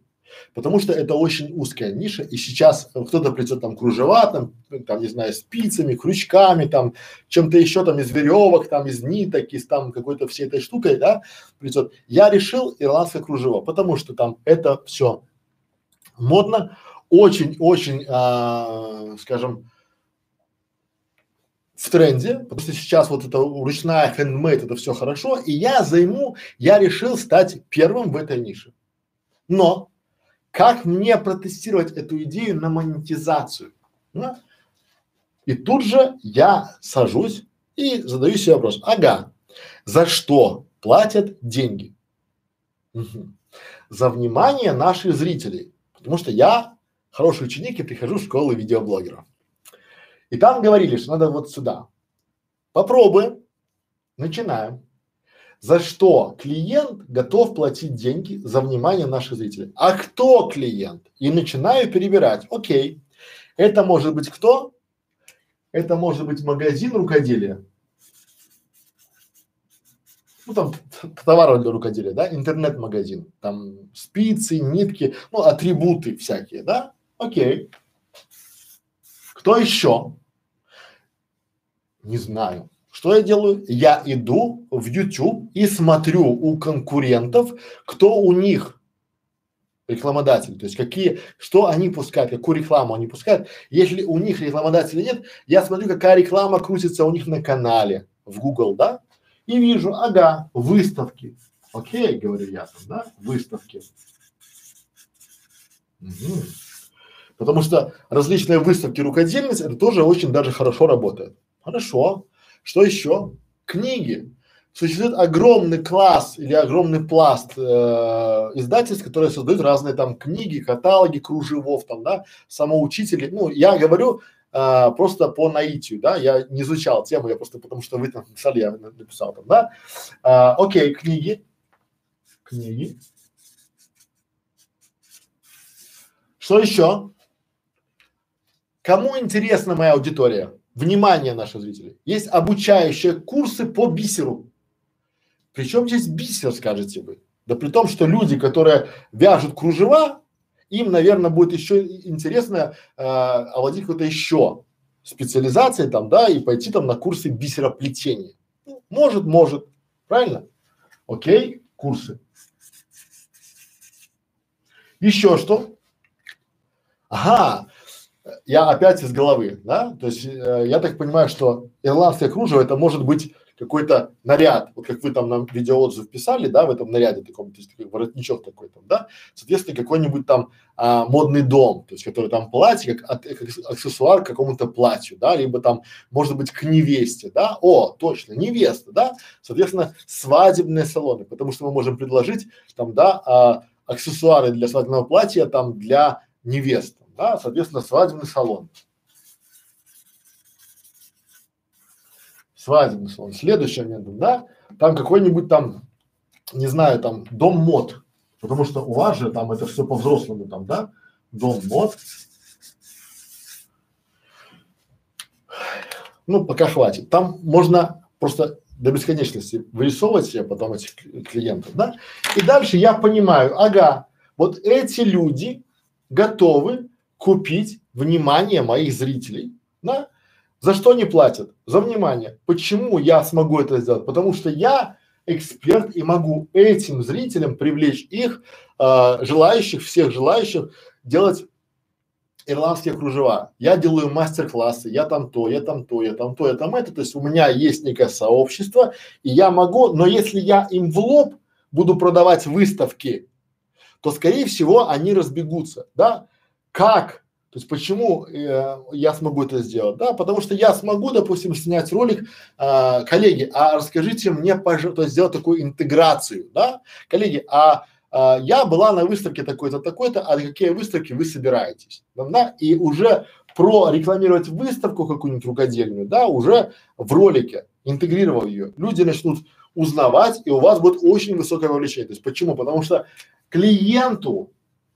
Потому что это очень узкая ниша, и сейчас кто-то придет там кружева, там, там, не знаю, спицами, крючками, там, чем-то еще там из веревок, там, из ниток, из там какой-то всей этой штукой, да, придет. Я решил ирландское кружево, потому что там это все модно, очень-очень, а, скажем, в тренде, потому что сейчас вот это ручная хендмейд, это все хорошо, и я займу, я решил стать первым в этой нише. Но как мне протестировать эту идею на монетизацию? Да? И тут же я сажусь и задаю себе вопрос. Ага, За что платят деньги? Угу. За внимание наших зрителей. Потому что я хороший ученик и прихожу в школу видеоблогеров. И там говорили, что надо вот сюда. Попробуем. Начинаем. За что клиент готов платить деньги за внимание наших зрителей? А кто клиент? И начинаю перебирать. Окей. Это может быть кто? Это может быть магазин рукоделия. Ну там товары для рукоделия, да, интернет-магазин, там спицы, нитки, ну атрибуты всякие, да, окей. Кто еще? Не знаю. Что я делаю? Я иду в YouTube и смотрю у конкурентов, кто у них рекламодатель, то есть какие, что они пускают, какую рекламу они пускают. Если у них рекламодателя нет, я смотрю, какая реклама крутится у них на канале в Google, да, и вижу, ага, выставки. Окей, говорю я там, да, выставки. Угу. Потому что различные выставки рукодельниц, это тоже очень даже хорошо работает. Хорошо. Что еще? Книги. Существует огромный класс или огромный пласт э, издательств, которые создают разные там книги, каталоги, кружевов там, да, самоучители. Ну, я говорю э, просто по наитию, да, я не изучал тему, я просто потому что вы там написали, я написал там, да. А, окей, книги, книги. Что еще? Кому интересна моя аудитория? Внимание наших зрителей. Есть обучающие курсы по бисеру. Причем здесь бисер, скажете вы? Да при том, что люди, которые вяжут кружева, им, наверное, будет еще интересно э, овладеть какой-то еще специализацией там, да, и пойти там на курсы бисероплетения. Ну, может, может, правильно? Окей, курсы. Еще что? Ага, я опять из головы, да, то есть э, я так понимаю, что ирландское кружево это может быть какой-то наряд, вот как вы там нам видеоотзыв писали, да, в этом наряде таком, то есть такой воротничок такой там, да, соответственно какой-нибудь там а, модный дом, то есть который там платье как, от, как аксессуар к какому-то платью, да, либо там может быть к невесте, да, о, точно, невеста, да, соответственно свадебные салоны, потому что мы можем предложить там, да, а, аксессуары для свадебного платья там для невесты да, соответственно, свадебный салон. Свадебный салон. Следующий момент, да, там какой-нибудь там, не знаю, там дом мод, потому что у вас же там это все по-взрослому там, да, дом мод. Ну, пока хватит. Там можно просто до бесконечности вырисовывать себе потом этих клиентов, да. И дальше я понимаю, ага, вот эти люди готовы купить внимание моих зрителей, да? За что они платят? За внимание. Почему я смогу это сделать? Потому что я эксперт и могу этим зрителям привлечь их, э, желающих, всех желающих делать ирландские кружева. Я делаю мастер-классы, я там то, я там то, я там то, я там это. То есть у меня есть некое сообщество, и я могу, но если я им в лоб буду продавать выставки, то скорее всего они разбегутся, да? Как? То есть почему э, я смогу это сделать? Да, потому что я смогу, допустим, снять ролик, э, коллеги, а расскажите мне, пожалуйста, сделать такую интеграцию, да, коллеги, а э, я была на выставке такой-то, такой-то, а какие выставки вы собираетесь, да, и уже прорекламировать выставку какую-нибудь рукодельную, да, уже в ролике, интегрировав ее, люди начнут узнавать, и у вас будет очень высокое вовлечение. То есть почему? Потому что клиенту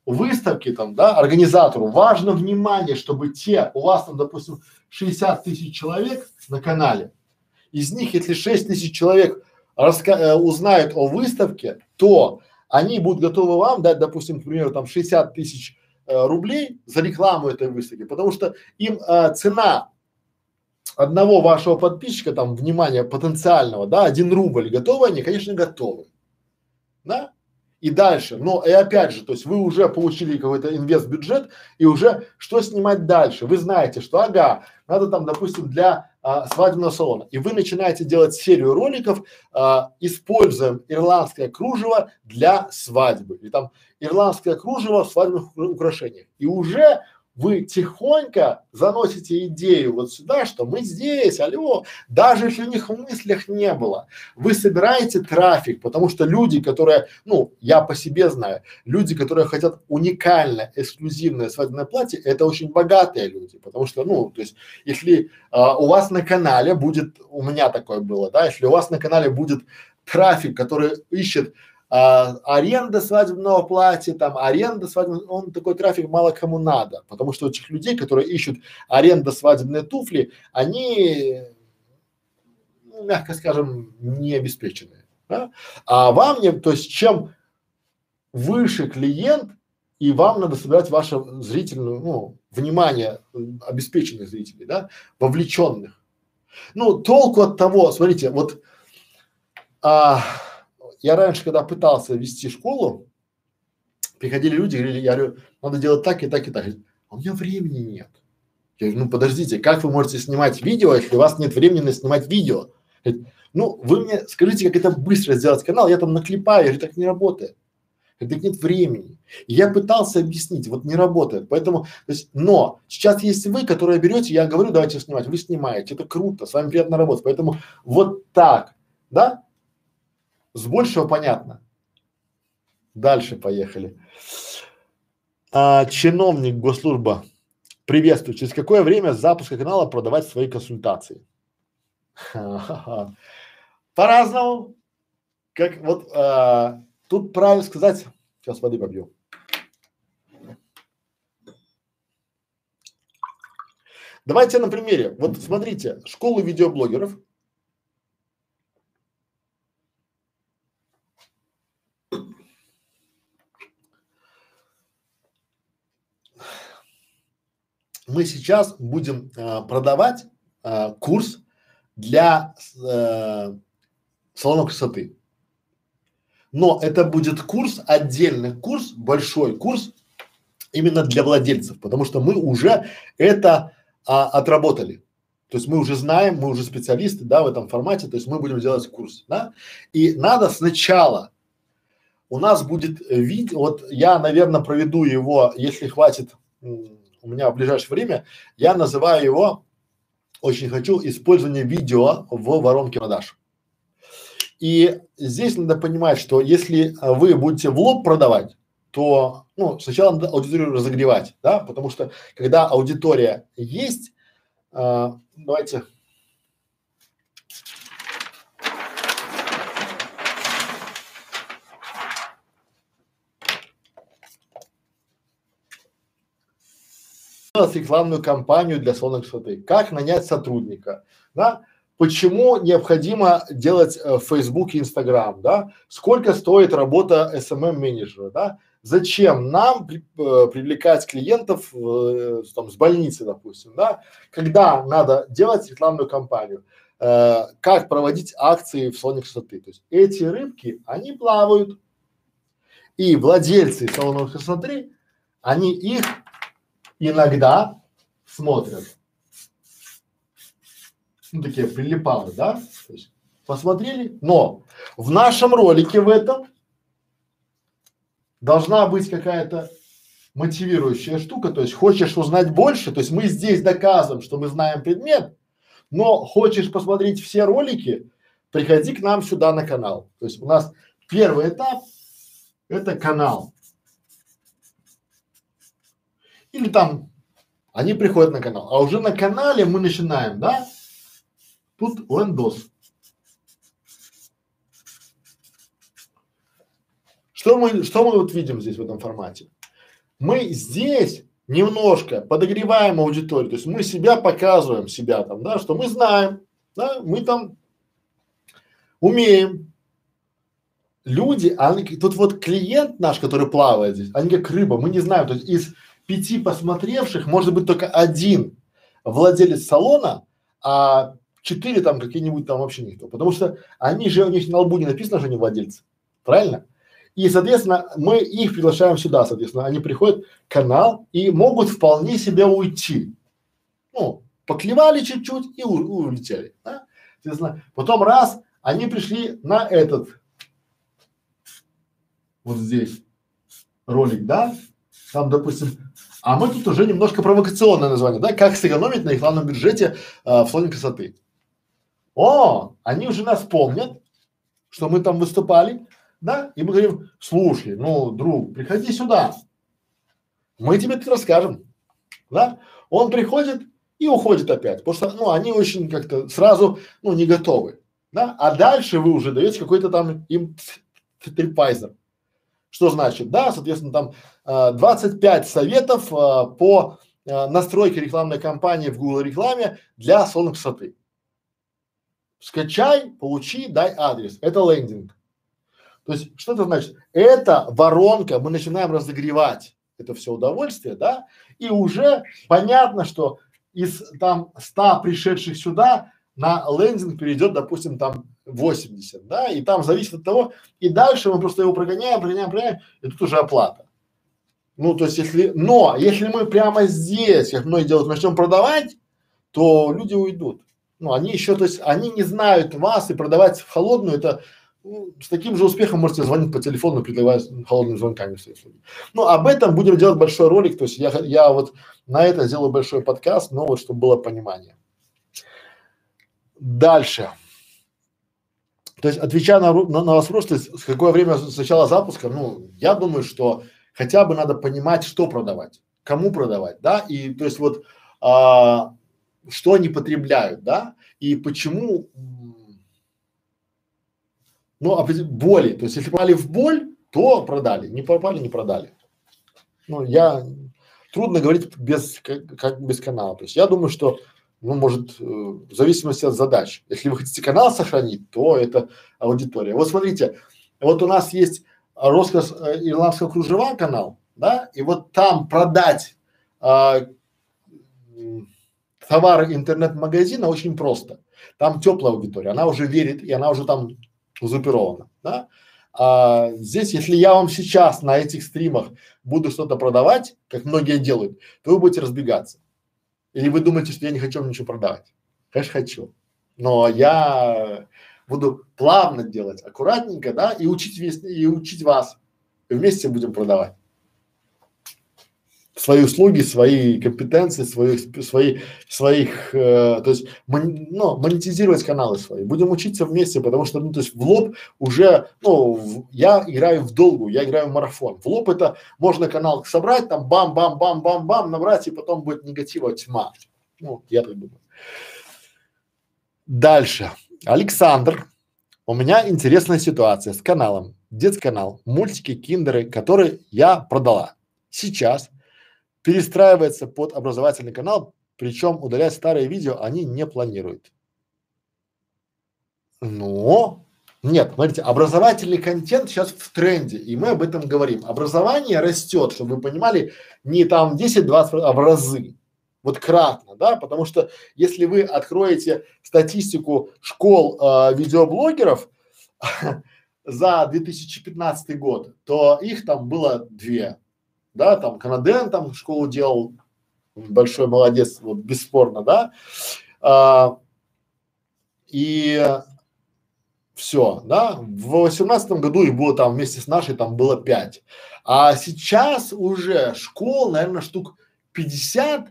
выставки там, да, организатору. Важно внимание, чтобы те, у вас там, допустим, 60 тысяч человек на канале, из них, если 6 тысяч человек э, узнают о выставке, то они будут готовы вам дать, допустим, к примеру, там 60 тысяч э, рублей за рекламу этой выставки, потому что им э, цена одного вашего подписчика, там, внимания потенциального, да, один рубль, готовы они, конечно, готовы, да, и дальше. Но и опять же, то есть вы уже получили какой-то инвест-бюджет и уже что снимать дальше? Вы знаете, что ага, надо там, допустим, для а, свадебного салона. И вы начинаете делать серию роликов, а, используем ирландское кружево для свадьбы. И там ирландское кружево в свадебных украшениях. И уже вы тихонько заносите идею вот сюда, что мы здесь, алло, даже если у них в мыслях не было, вы собираете трафик, потому что люди, которые, ну, я по себе знаю, люди, которые хотят уникальное, эксклюзивное свадебное платье, это очень богатые люди, потому что, ну, то есть, если а, у вас на канале будет, у меня такое было, да, если у вас на канале будет трафик, который ищет а, аренда свадебного платья, там аренда свадебного, он такой трафик мало кому надо, потому что этих людей, которые ищут аренда свадебные туфли, они, ну, мягко скажем, не обеспеченные. Да? А вам не, то есть чем выше клиент, и вам надо собирать ваше зрительное, ну, внимание обеспеченных зрителей, да, вовлеченных. Ну, толку от того, смотрите, вот а, я раньше, когда пытался вести школу, приходили люди, говорили, я говорю, надо делать так и так и так. Говорит, а у меня времени нет. Я говорю, ну подождите, как вы можете снимать видео, если у вас нет времени на снимать видео? Говорит, ну вы мне скажите, как это быстро сделать канал, я там наклепаю, я так не работает. Это нет времени. И я пытался объяснить, вот не работает. Поэтому, то есть, но сейчас есть вы, которые берете, я говорю, давайте снимать, вы снимаете, это круто, с вами приятно работать. Поэтому вот так, да, с большего понятно. Дальше поехали. А, чиновник госслужба. Приветствую. Через какое время с запуска канала продавать свои консультации? По-разному. Как вот а, тут правильно сказать. Сейчас воды побью. Давайте на примере. Вот смотрите, школу видеоблогеров мы сейчас будем э, продавать э, курс для э, салонов красоты. Но это будет курс, отдельный курс, большой курс именно для владельцев, потому что мы уже это а, отработали. То есть мы уже знаем, мы уже специалисты, да, в этом формате, то есть мы будем делать курс, да. И надо сначала, у нас будет видео, вот я, наверное, проведу его, если хватит у меня в ближайшее время, я называю его, очень хочу, использование видео в воронке продаж. И здесь надо понимать, что если вы будете в лоб продавать, то ну, сначала надо аудиторию разогревать, да, потому что когда аудитория есть, э, давайте рекламную кампанию для салона красоты, как нанять сотрудника, да, почему необходимо делать э, Facebook и Instagram, да, сколько стоит работа SMM менеджера, да, зачем нам при, э, привлекать клиентов э, там с больницы, допустим, да, когда надо делать рекламную кампанию, э, как проводить акции в салоне красоты, то есть эти рыбки, они плавают, и владельцы салонов красоты, они их иногда смотрят. Ну, такие прилипалы, да? То есть посмотрели, но в нашем ролике в этом должна быть какая-то мотивирующая штука, то есть хочешь узнать больше, то есть мы здесь доказываем, что мы знаем предмет, но хочешь посмотреть все ролики, приходи к нам сюда на канал. То есть у нас первый этап – это канал. Или там они приходят на канал, а уже на канале мы начинаем, да? Тут лендос. Что мы, что мы вот видим здесь в этом формате? Мы здесь немножко подогреваем аудиторию, то есть мы себя показываем, себя там, да, что мы знаем, да, мы там умеем. Люди, они, тут вот клиент наш, который плавает здесь, они как рыба, мы не знаем, то есть из пяти посмотревших может быть только один владелец салона, а четыре там какие-нибудь там вообще никто. Потому что они же, у них на лбу не написано, что они владельцы. Правильно? И, соответственно, мы их приглашаем сюда, соответственно, они приходят канал и могут вполне себе уйти. Ну, поклевали чуть-чуть и улетели, да? Соответственно, потом раз, они пришли на этот, вот здесь, ролик, да, там, допустим, а мы тут уже немножко провокационное название, да, как сэкономить на рекламном бюджете э, в салоне красоты. О, они уже нас помнят, что мы там выступали, да, и мы говорим, слушай, ну, друг, приходи сюда, мы тебе тут расскажем, да. Он приходит и уходит опять, потому что, ну, они очень как-то сразу, ну, не готовы, да, а дальше вы уже даете какой-то там им трипайзер. Что значит? Да, соответственно, там э, 25 советов э, по э, настройке рекламной кампании в Google рекламе для салона красоты. Скачай, получи, дай адрес. Это лендинг. То есть, что это значит? Это воронка, мы начинаем разогревать это все удовольствие, да, и уже понятно, что из там 100 пришедших сюда на лендинг перейдет, допустим, там 80, да, и там зависит от того, и дальше мы просто его прогоняем, прогоняем, прогоняем, и тут уже оплата. Ну, то есть, если, но если мы прямо здесь, как многие делают, начнем продавать, то люди уйдут. Ну, они еще, то есть, они не знают вас, и продавать в холодную, это ну, с таким же успехом можете звонить по телефону, предлагая холодными звонками свои услуги. Ну, об этом будем делать большой ролик, то есть я, я вот на это сделаю большой подкаст, но вот чтобы было понимание. Дальше. То есть, отвечая на, на, на есть, с какое время с начала запуска, ну, я думаю, что хотя бы надо понимать, что продавать, кому продавать, да, и то есть вот, а, что они потребляют, да, и почему, ну, боли, то есть, если попали в боль, то продали, не попали, не продали. Ну, я, трудно говорить без, как без канала, то есть, я думаю, что ну, может, э, в зависимости от задач. Если вы хотите канал сохранить, то это аудитория. Вот смотрите, вот у нас есть роскошь э, ирландского кружева канал, да, и вот там продать а, товары интернет-магазина очень просто. Там теплая аудитория, она уже верит, и она уже там узурпирована, да. А здесь, если я вам сейчас на этих стримах буду что-то продавать, как многие делают, то вы будете разбегаться. Или вы думаете, что я не хочу вам ничего продавать? Конечно, хочу. Но я буду плавно делать, аккуратненько, да, и учить весь, и учить вас. И вместе будем продавать свои услуги, свои компетенции, свои, свои, своих, э, то есть, мон, ну, монетизировать каналы свои. Будем учиться вместе, потому что, ну, то есть в лоб уже, ну, в, я играю в долгу, я играю в марафон. В лоб это можно канал собрать, там бам-бам-бам-бам-бам, набрать, и потом будет негатива тьма. Ну, я так думаю. Дальше. Александр. У меня интересная ситуация с каналом. Детский канал, мультики, киндеры, которые я продала. Сейчас перестраивается под образовательный канал, причем удалять старые видео они не планируют. Но нет, смотрите, образовательный контент сейчас в тренде, и мы об этом говорим. Образование растет, чтобы вы понимали, не там 10-20, а в разы. Вот кратно, да, потому что если вы откроете статистику школ э, видеоблогеров за 2015 год, то их там было две да, там Канаден там школу делал, большой молодец, вот бесспорно, да, а, и все, да, в восемнадцатом году их было там вместе с нашей там было пять, а сейчас уже школ, наверное, штук 50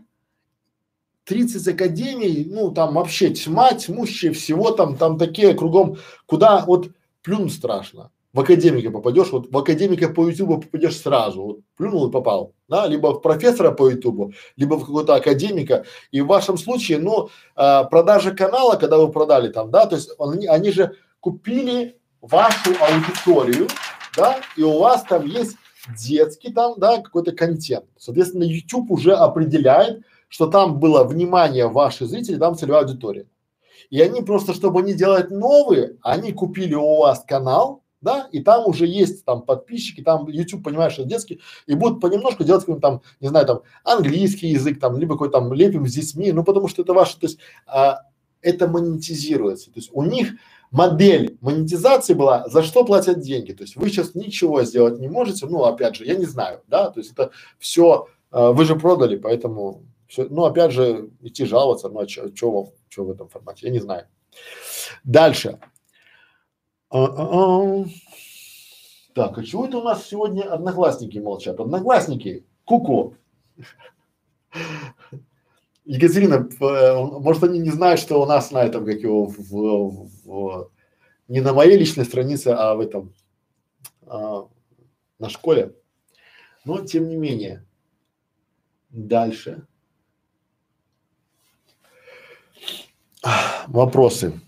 30 академий, ну там вообще тьма, тьмущая всего там, там такие кругом, куда вот плюнуть страшно в академика попадешь, вот в академика по ютубу попадешь сразу, вот плюнул и попал, да, либо в профессора по ютубу, либо в какого-то академика, и в вашем случае, ну, а, продажа канала, когда вы продали там, да, то есть они, они же купили вашу аудиторию, да, и у вас там есть детский там, да, какой-то контент. Соответственно, YouTube уже определяет, что там было внимание ваших зрителей, там целевая аудитория. И они просто, чтобы не делать новые, они купили у вас канал, да, и там уже есть там подписчики, там YouTube, понимаешь, что детский, и будут понемножку делать какой-то там, не знаю, там английский язык, там, либо какой-то там лепим с детьми, ну потому что это ваше, то есть а, это монетизируется, то есть у них модель монетизации была, за что платят деньги, то есть вы сейчас ничего сделать не можете, ну опять же, я не знаю, да, то есть это все, а, вы же продали, поэтому все, ну опять же идти жаловаться, ну а что что в этом формате, я не знаю. Дальше. Так, а чего это у нас сегодня одноклассники молчат? Одноклассники, Куку. Екатерина, может они не знают, что у нас на этом, как его, в, в, в, не на моей личной странице, а в этом, а, на школе. Но тем не менее. Дальше. Вопросы.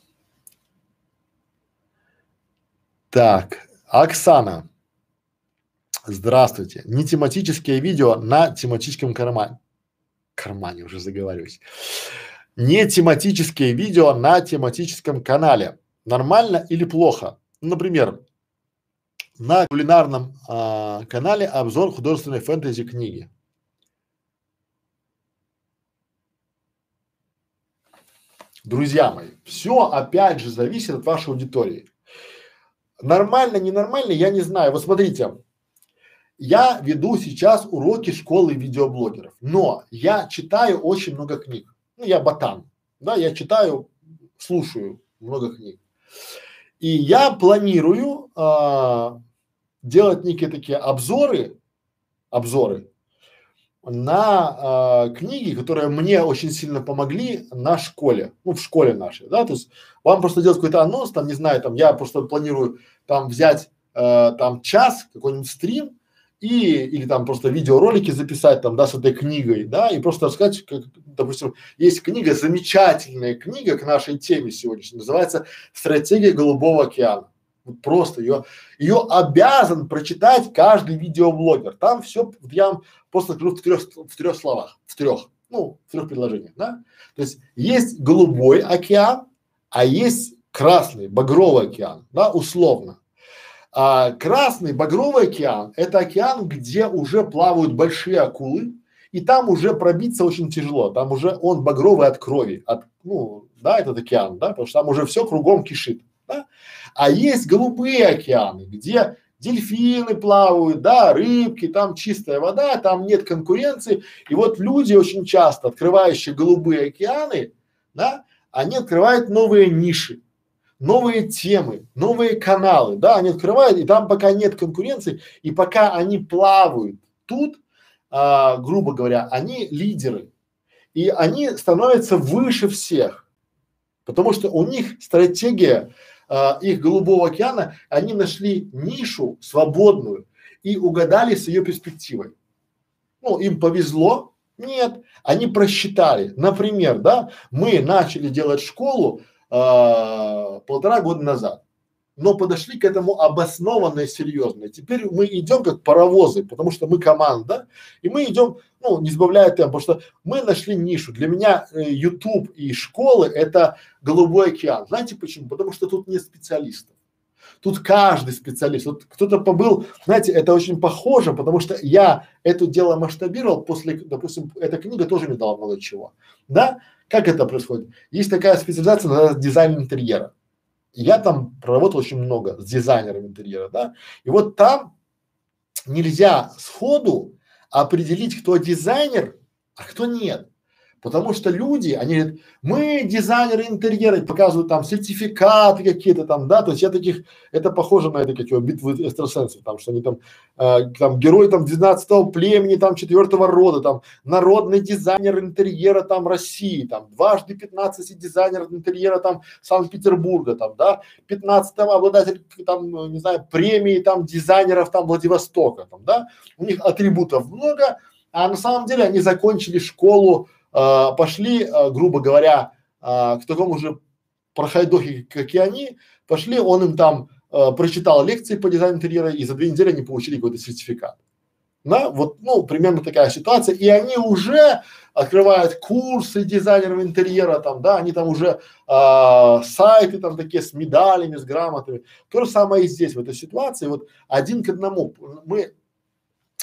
Так, Оксана. Здравствуйте. Не тематические видео на тематическом кармане. Кармане уже заговариваюсь. Не тематические видео на тематическом канале. Нормально или плохо? Например, на кулинарном а, канале обзор художественной фэнтези книги. Друзья мои, все опять же зависит от вашей аудитории. Нормально, ненормально, я не знаю. Вот смотрите, я веду сейчас уроки школы видеоблогеров, но я читаю очень много книг. Ну, я ботан, да, я читаю, слушаю много книг. И я планирую а, делать некие такие обзоры, обзоры на э, книги, которые мне очень сильно помогли на школе, ну в школе нашей, да, то есть вам просто делать какой-то анонс, там не знаю, там я просто планирую там взять э, там час какой-нибудь стрим и или там просто видеоролики записать там, да, с этой книгой, да, и просто рассказать, как, допустим, есть книга, замечательная книга к нашей теме сегодняшней, называется «Стратегия Голубого океана». Вот просто ее, ее обязан прочитать каждый видеоблогер. Там все, я вам просто скажу в трех, в трех словах, в трех, ну, в трех предложениях, да. То есть есть голубой океан, а есть красный, багровый океан, да, условно. А красный, багровый океан – это океан, где уже плавают большие акулы, и там уже пробиться очень тяжело, там уже он багровый от крови, от, ну, да, этот океан, да, потому что там уже все кругом кишит, да. А есть голубые океаны, где дельфины плавают, да, рыбки, там чистая вода, там нет конкуренции. И вот люди очень часто, открывающие голубые океаны, да, они открывают новые ниши, новые темы, новые каналы, да, они открывают, и там пока нет конкуренции, и пока они плавают тут, а, грубо говоря, они лидеры, и они становятся выше всех, потому что у них стратегия а, их голубого океана, они нашли нишу свободную и угадали с ее перспективой. Ну, им повезло? Нет, они просчитали. Например, да, мы начали делать школу а, полтора года назад но подошли к этому обоснованно и серьезно. Теперь мы идем как паровозы, потому что мы команда, и мы идем, ну, не сбавляя темп, потому что мы нашли нишу. Для меня э, YouTube и школы это голубой океан. Знаете почему? Потому что тут нет специалистов. Тут каждый специалист. Вот кто-то побыл, знаете, это очень похоже, потому что я это дело масштабировал после, допустим, эта книга тоже мне дала много чего. Да? Как это происходит? Есть такая специализация, называется дизайн интерьера я там проработал очень много с дизайнером интерьера, да, и вот там нельзя сходу определить, кто дизайнер, а кто нет. Потому что люди, они говорят, мы дизайнеры интерьера, показывают там сертификаты какие-то там, да, то есть я таких, это похоже на это, как его, битвы экстрасенсов, там, что они там, э, там, герой там 12 племени, там, четвертого рода, там, народный дизайнер интерьера там России, там, дважды 15 дизайнеров интерьера там Санкт-Петербурга, там, да, 15 обладатель там, не знаю, премии там дизайнеров там Владивостока, там, да, у них атрибутов много, а на самом деле они закончили школу а, пошли, а, грубо говоря, а, к такому же проходохе, как и они, пошли, он им там а, прочитал лекции по дизайну интерьера, и за две недели они получили какой-то сертификат. Да, вот, ну, примерно такая ситуация, и они уже открывают курсы дизайнеров интерьера, там, да, они там уже а, сайты там такие с медалями, с грамотами. То же самое и здесь, в этой ситуации, вот один к одному. Мы,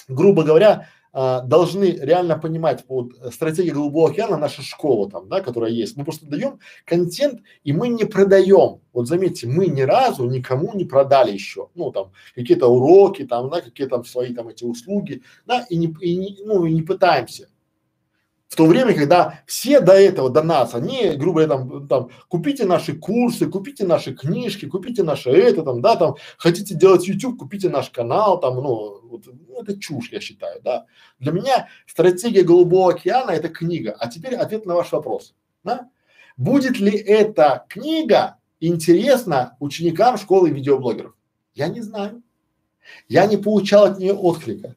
грубо говоря, а, должны реально понимать вот стратегия голубого океана, наша школа там, да, которая есть. Мы просто даем контент и мы не продаем. Вот заметьте, мы ни разу никому не продали еще, ну там какие-то уроки, там, да, какие там свои там эти услуги, да, и не, и не ну и не пытаемся. То время, когда все до этого, до нас, они, грубо говоря, там, там, купите наши курсы, купите наши книжки, купите наше это, там, да, там, хотите делать YouTube, купите наш канал, там, ну, вот, ну это чушь, я считаю, да. Для меня стратегия Голубого океана – это книга. А теперь ответ на ваш вопрос, да. Будет ли эта книга интересна ученикам школы видеоблогеров? Я не знаю. Я не получал от нее отклика.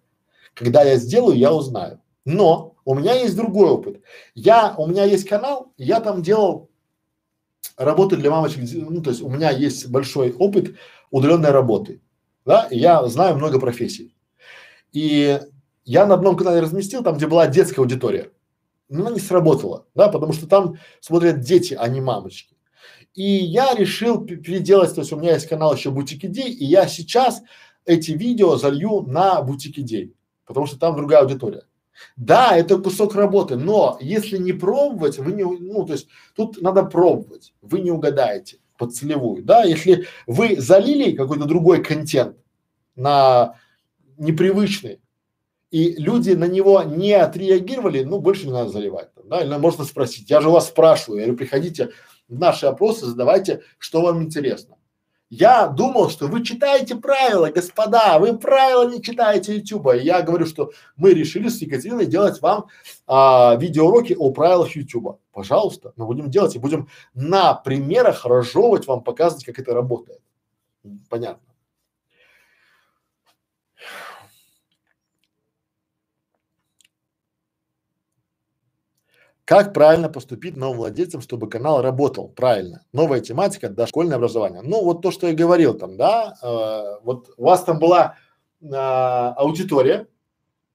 Когда я сделаю, я узнаю. Но у меня есть другой опыт. Я, у меня есть канал, я там делал работы для мамочек, ну, то есть у меня есть большой опыт удаленной работы, да, и я знаю много профессий. И я на одном канале разместил, там, где была детская аудитория, но она не сработала, да, потому что там смотрят дети, а не мамочки. И я решил переделать, то есть у меня есть канал еще Бутик Идей, и я сейчас эти видео залью на Бутик Идей, потому что там другая аудитория. Да, это кусок работы, но если не пробовать, вы не, ну, то есть тут надо пробовать, вы не угадаете под целевую, да, если вы залили какой-то другой контент на непривычный, и люди на него не отреагировали, ну, больше не надо заливать, да, или можно спросить, я же вас спрашиваю, я говорю, приходите в наши опросы, задавайте, что вам интересно. Я думал, что вы читаете правила, господа, вы правила не читаете Ютуба. Я говорю, что мы решили с Екатериной делать вам а, видеоуроки о правилах Ютуба. Пожалуйста, мы будем делать и будем на примерах разжевывать вам, показывать, как это работает. Понятно. Как правильно поступить новым владельцам, чтобы канал работал правильно? Новая тематика, дошкольное образование. Ну, вот то, что я говорил там, да, э, вот у вас там была э, аудитория,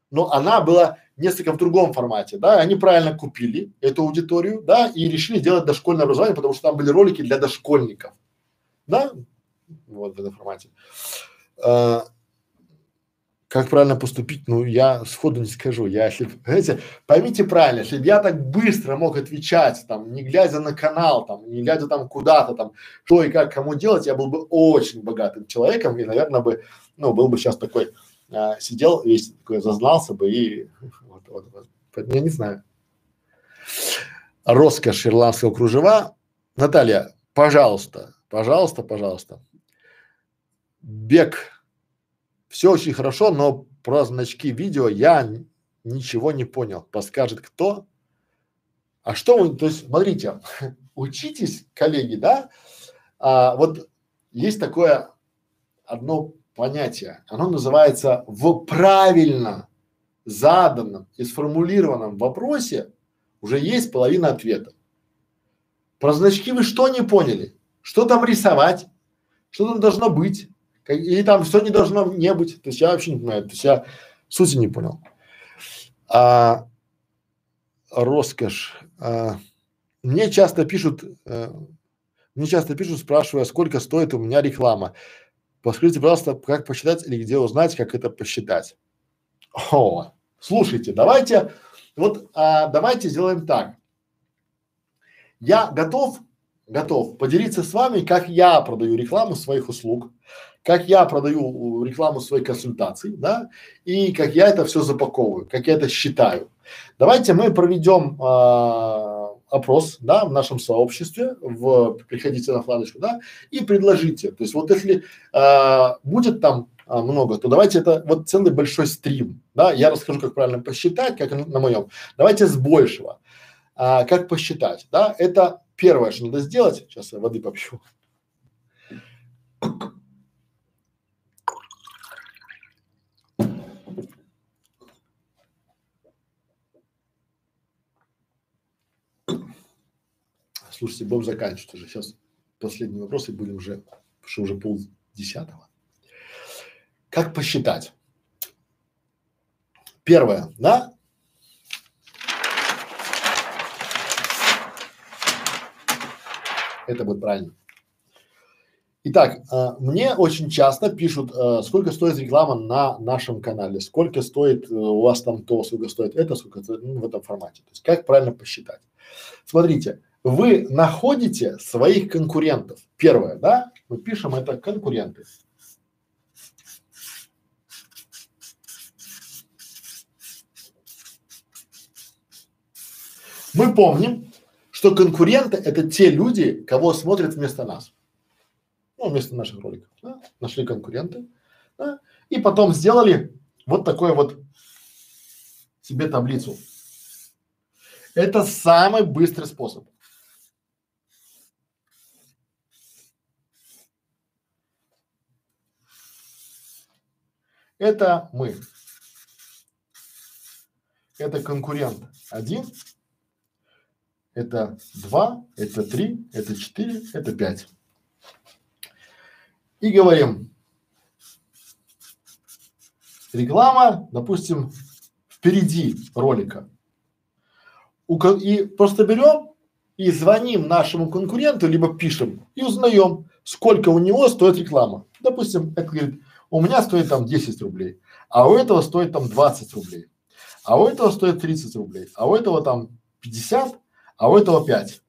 но она была несколько в другом формате, да, они правильно купили эту аудиторию, да, и решили делать дошкольное образование, потому что там были ролики для дошкольников, да, вот в этом формате. Э, как правильно поступить, ну, я сходу не скажу. Я, если, знаете, поймите правильно, если бы я так быстро мог отвечать, там, не глядя на канал, там, не глядя там куда-то, там, что и как кому делать, я был бы очень богатым человеком и, наверное, бы, ну, был бы сейчас такой, а, сидел весь такой, зазнался бы и вот, вот, вот. Я не знаю. Роскошь ирландского кружева. Наталья, пожалуйста, пожалуйста, пожалуйста. Бег все очень хорошо, но про значки видео я ничего не понял. Подскажет кто? А что вы, то есть, смотрите, учитесь, коллеги, да? А, вот есть такое одно понятие, оно называется в правильно заданном и сформулированном вопросе уже есть половина ответа. Про значки вы что не поняли? Что там рисовать? Что там должно быть? Или там все не должно не быть. То есть я вообще не понимаю, то есть я сути не понял. А, роскошь. А, мне часто пишут, а, мне часто пишут, спрашивая, сколько стоит у меня реклама. Подскажите, пожалуйста, как посчитать или где узнать, как это посчитать. О, слушайте, давайте, вот а, давайте сделаем так. Я готов, готов поделиться с вами, как я продаю рекламу своих услуг, как я продаю рекламу своей консультации, да, и как я это все запаковываю, как я это считаю. Давайте мы проведем э, опрос, да, в нашем сообществе, в, приходите на фладочку, да, и предложите. То есть вот если э, будет там а, много, то давайте это вот целый большой стрим, да, я расскажу, как правильно посчитать, как на моем. Давайте с большего. А, как посчитать, да, это первое, что надо сделать. Сейчас я воды попью. Слушайте, будем заканчивать уже. Сейчас последний вопрос и будем уже, потому что уже пол десятого. Как посчитать? Первое, да? Это будет правильно. Итак, э, мне очень часто пишут, э, сколько стоит реклама на нашем канале, сколько стоит э, у вас там то, сколько стоит это, сколько стоит ну, в этом формате. То есть как правильно посчитать? Смотрите, вы находите своих конкурентов. Первое, да? Мы пишем это конкуренты. Мы помним, что конкуренты это те люди, кого смотрят вместо нас. Ну, вместо наших роликов. Да? Нашли конкуренты. Да? И потом сделали вот такой вот себе таблицу. Это самый быстрый способ. Это мы. Это конкурент один, это два, это три, это четыре, это пять. И говорим, реклама, допустим, впереди ролика. И просто берем и звоним нашему конкуренту, либо пишем и узнаем, сколько у него стоит реклама. Допустим, это говорит, у меня стоит там 10 рублей, а у этого стоит там 20 рублей, а у этого стоит 30 рублей, а у этого там 50, а у этого 5.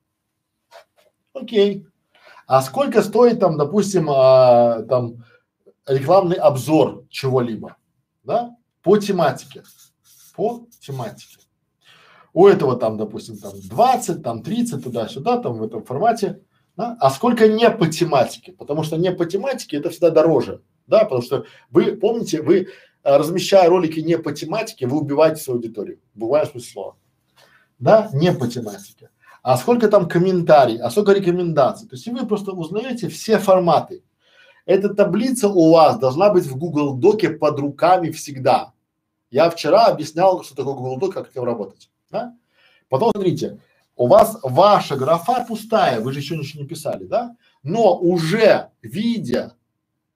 Окей. А сколько стоит там, допустим, а, там рекламный обзор чего-либо, да, по тематике, по тематике. У этого там, допустим, там 20, там 30, туда-сюда, там в этом формате, да? а сколько не по тематике, потому что не по тематике это всегда дороже, да, потому что вы помните, вы а, размещая ролики не по тематике, вы убиваете свою аудиторию, бывает смысле слова, да, не по тематике. А сколько там комментариев, а сколько рекомендаций, то есть вы просто узнаете все форматы. Эта таблица у вас должна быть в Google Доке под руками всегда. Я вчера объяснял, что такое Google Doc, как с ним работать, да? Потом смотрите, у вас ваша графа пустая, вы же еще ничего не писали, да? Но уже видя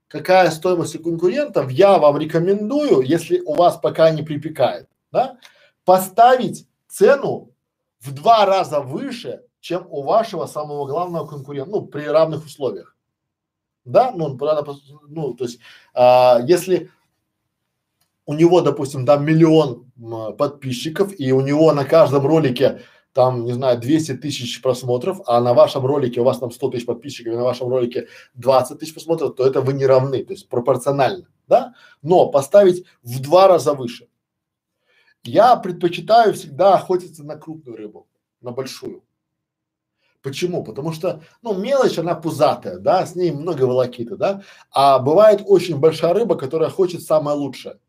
какая стоимость у конкурентов, я вам рекомендую, если у вас пока не припекает, да, поставить цену в два раза выше, чем у вашего самого главного конкурента, ну, при равных условиях. Да, ну, ну то есть, а, если у него, допустим, там миллион подписчиков, и у него на каждом ролике там, не знаю, 200 тысяч просмотров, а на вашем ролике у вас там 100 тысяч подписчиков, и на вашем ролике 20 тысяч просмотров, то это вы не равны, то есть пропорционально, да? Но поставить в два раза выше. Я предпочитаю всегда охотиться на крупную рыбу, на большую. Почему? Потому что, ну, мелочь, она пузатая, да, с ней много волокиты, да, а бывает очень большая рыба, которая хочет самое лучшее,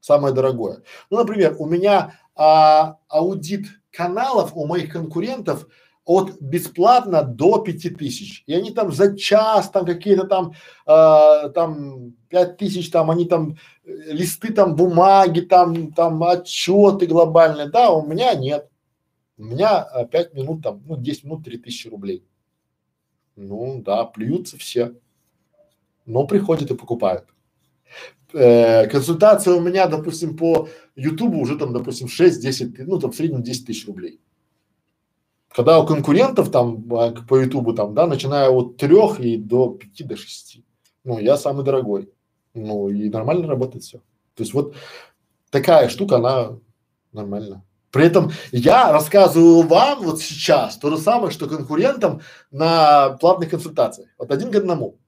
самое дорогое. Ну, например, у меня а, аудит каналов у моих конкурентов от бесплатно до пяти тысяч. И они там за час, там какие-то там, э, там пять тысяч, там они там э, листы там бумаги, там, там отчеты глобальные. Да, у меня нет. У меня э, пять минут там, ну, 10 минут, три тысячи рублей. Ну, да, плюются все. Но приходят и покупают. Э, консультация у меня, допустим, по Ютубу уже там, допустим, 6-10, ну там в среднем 10 тысяч рублей. Когда у конкурентов там а, по Ютубу там, да, начиная от трех и до пяти, до шести. Ну, я самый дорогой. Ну, и нормально работает все. То есть вот такая штука, она нормально. При этом я рассказываю вам вот сейчас то же самое, что конкурентам на платных консультациях. Вот один к одному.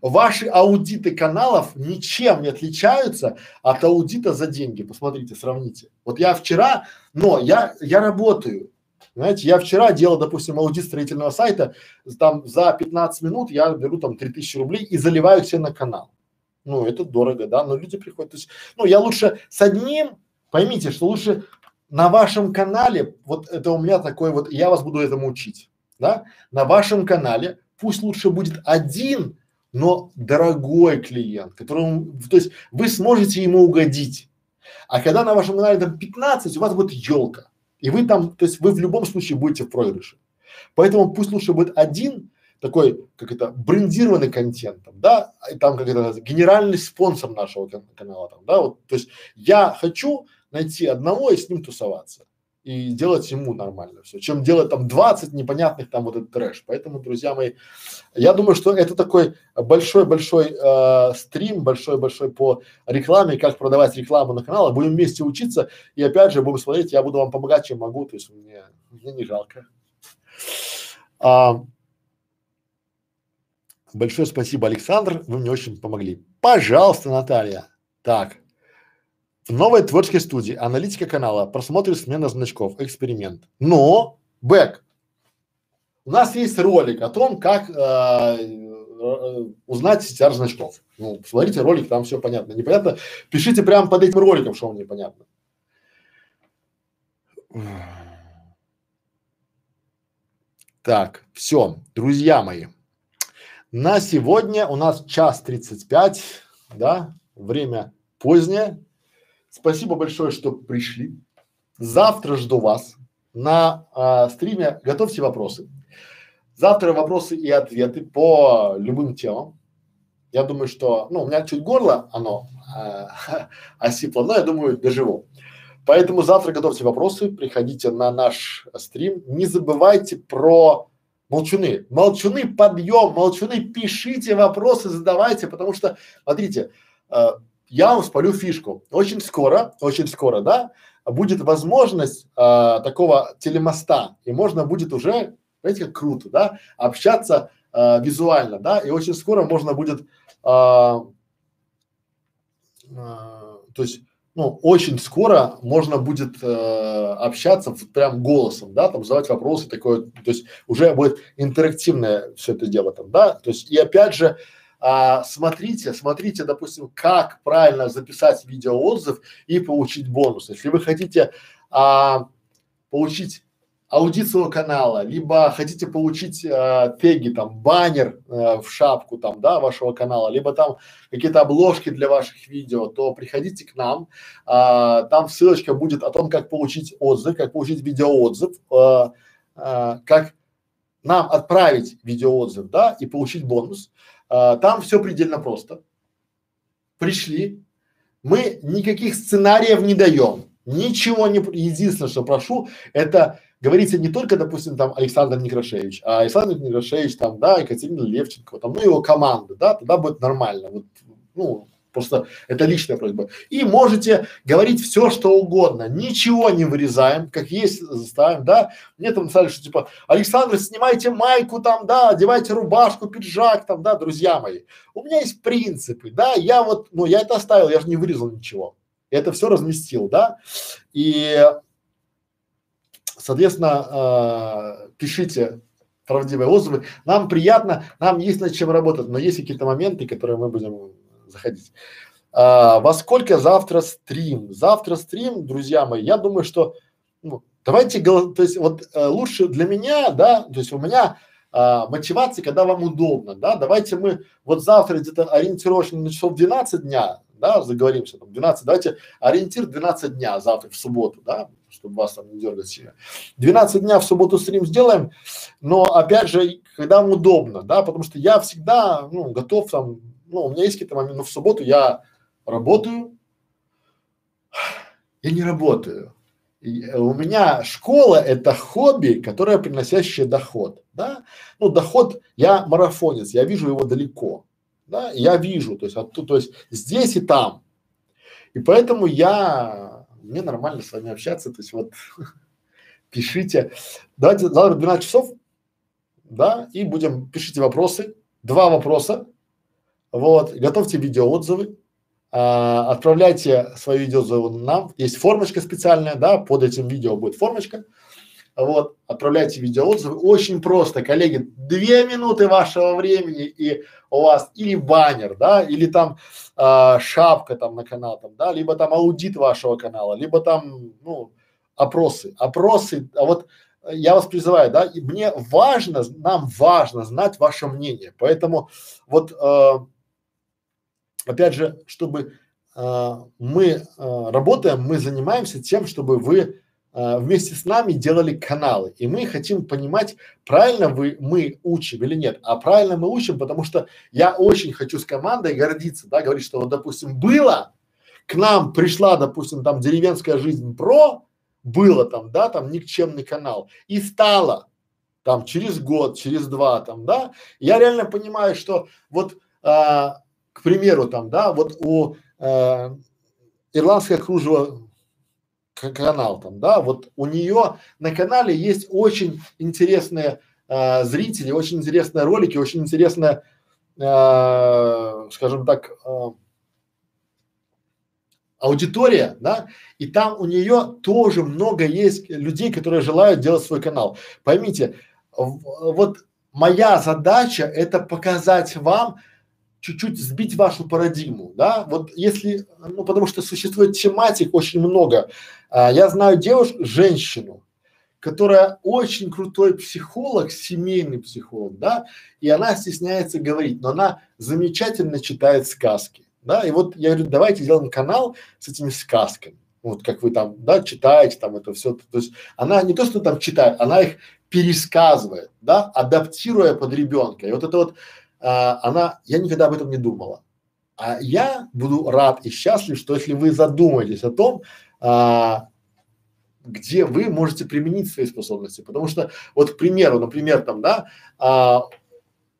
Ваши аудиты каналов ничем не отличаются от аудита за деньги. Посмотрите, сравните. Вот я вчера, но я, я работаю. Знаете, я вчера делал, допустим, аудит строительного сайта, там за 15 минут я беру там 3000 рублей и заливаю все на канал. Ну, это дорого, да, но люди приходят. То есть, ну, я лучше с одним, поймите, что лучше на вашем канале, вот это у меня такой вот, я вас буду этому учить, да, на вашем канале пусть лучше будет один но дорогой клиент, которому, то есть вы сможете ему угодить. А когда на вашем канале там 15, у вас будет елка. И вы там, то есть вы в любом случае будете в проигрыше. Поэтому пусть лучше будет один такой, как это, брендированный контент, да, и там как это, генеральный спонсор нашего канала, там, да, вот, то есть я хочу найти одного и с ним тусоваться и делать ему нормально все, чем делать там 20 непонятных там вот этот трэш. Поэтому, друзья мои, я думаю, что это такой большой-большой э, стрим, большой-большой по рекламе, как продавать рекламу на канале. Будем вместе учиться и опять же будем смотреть, я буду вам помогать, чем могу, то есть мне, мне не жалко. А, большое спасибо, Александр, вы мне очень помогли. Пожалуйста, Наталья. Так, В новой творческой студии аналитика канала, просмотр смена значков, эксперимент. Но, бэк, у нас есть ролик о том, как э, э, узнать CTR значков. Ну, смотрите ролик, там все понятно. Непонятно, пишите прямо под этим роликом, что вам непонятно. Так, все, друзья мои. На сегодня у нас час тридцать пять, да, время позднее. Спасибо большое, что пришли. Завтра жду вас на а, стриме. Готовьте вопросы. Завтра вопросы и ответы по любым темам. Я думаю, что, ну, у меня чуть горло, оно э, осипло, но я думаю, доживу. Поэтому завтра готовьте вопросы, приходите на наш стрим. Не забывайте про молчуны. Молчуны подъем, молчуны пишите вопросы, задавайте, потому что, смотрите, э, я вам спалю фишку. Очень скоро, очень скоро, да, будет возможность э, такого телемоста, и можно будет уже, знаете, как круто, да, общаться э, визуально, да, и очень скоро можно будет, э, э, то есть, ну, очень скоро можно будет э, общаться в, прям голосом, да, там задавать вопросы, такое, то есть уже будет интерактивное все это дело там, да, то есть и опять же, а, смотрите, смотрите, допустим, как правильно записать видеоотзыв и получить бонус. Если вы хотите а, получить аудит своего канала, либо хотите получить э, теги, там, баннер э, в шапку там, да, вашего канала, либо там какие-то обложки для ваших видео, то приходите к нам, э, там ссылочка будет о том, как получить отзыв, как получить видеоотзыв, э, э, как нам отправить видеоотзыв, да, и получить бонус. А, там все предельно просто. Пришли, мы никаких сценариев не даем, ничего не, единственное, что прошу, это говорите не только, допустим, там Александр Некрашевич, а Александр Некрашевич, там, да, Екатерина Левченко, там, ну, его команда, да, тогда будет нормально, вот, ну, Просто это личная просьба. И можете говорить все, что угодно. Ничего не вырезаем, как есть, ставим, да. Мне там написали, что типа, Александр, снимайте майку там, да, одевайте рубашку, пиджак там, да, друзья мои. У меня есть принципы, да, я вот, ну, я это оставил, я же не вырезал ничего. Это все разместил, да. И, соответственно, э, пишите правдивые отзывы. Нам приятно, нам есть над чем работать, но есть какие-то моменты, которые мы будем заходить. А, во сколько завтра стрим? Завтра стрим, друзья мои, я думаю, что ну, давайте, то есть вот э, лучше для меня, да, то есть у меня а, мотивация, когда вам удобно, да, давайте мы вот завтра где-то ориентировочно на часов 12 дня, да, заговоримся, там 12, давайте ориентир 12 дня завтра в субботу, да, чтобы вас там не дергать сильно. 12 дня в субботу стрим сделаем, но опять же, когда вам удобно, да, потому что я всегда, ну, готов там ну, у меня есть какие-то моменты, но в субботу я работаю, я не работаю. И э, у меня школа это хобби, которое приносящее доход, да. Ну, доход, я марафонец, я вижу его далеко, да, я вижу, то есть, оттуда, то есть здесь и там. И поэтому я, мне нормально с вами общаться, то есть вот пишите. Давайте завтра 12 часов, да, и будем, пишите вопросы, два вопроса, вот, готовьте видеоотзывы, а, отправляйте свои видеоотзывы нам. Есть формочка специальная, да, под этим видео будет формочка. Вот, отправляйте видеоотзывы. Очень просто, коллеги, две минуты вашего времени и у вас или баннер, да, или там а, шапка там на канал, там, да, либо там аудит вашего канала, либо там, ну, опросы, опросы, а вот я вас призываю, да, и мне важно, нам важно знать ваше мнение, поэтому вот э, опять же, чтобы э, мы э, работаем, мы занимаемся тем, чтобы вы э, вместе с нами делали каналы, и мы хотим понимать, правильно вы мы учим или нет. А правильно мы учим, потому что я очень хочу с командой гордиться, да, говорить, что вот, допустим, было, к нам пришла, допустим, там деревенская жизнь про, было там, да, там никчемный канал, и стало там через год, через два, там, да, я реально понимаю, что вот а, к примеру, там, да, вот у э, ирландское кружево канал там, да, вот у нее на канале есть очень интересные э, зрители, очень интересные ролики, очень интересная, э, скажем так, э, аудитория, да, и там у нее тоже много есть людей, которые желают делать свой канал. Поймите, вот моя задача это показать вам, чуть-чуть сбить вашу парадигму, да, вот если, ну, потому что существует тематик очень много. А, я знаю девушку, женщину, которая очень крутой психолог, семейный психолог, да, и она стесняется говорить, но она замечательно читает сказки, да, и вот я говорю, давайте сделаем канал с этими сказками, вот как вы там, да, читаете там это все, то есть она не то, что там читает, она их пересказывает, да, адаптируя под ребенка, и вот это вот а, она, я никогда об этом не думала. А я буду рад и счастлив, что если вы задумаетесь о том, а, где вы можете применить свои способности. Потому что, вот, к примеру, например, там, да, а,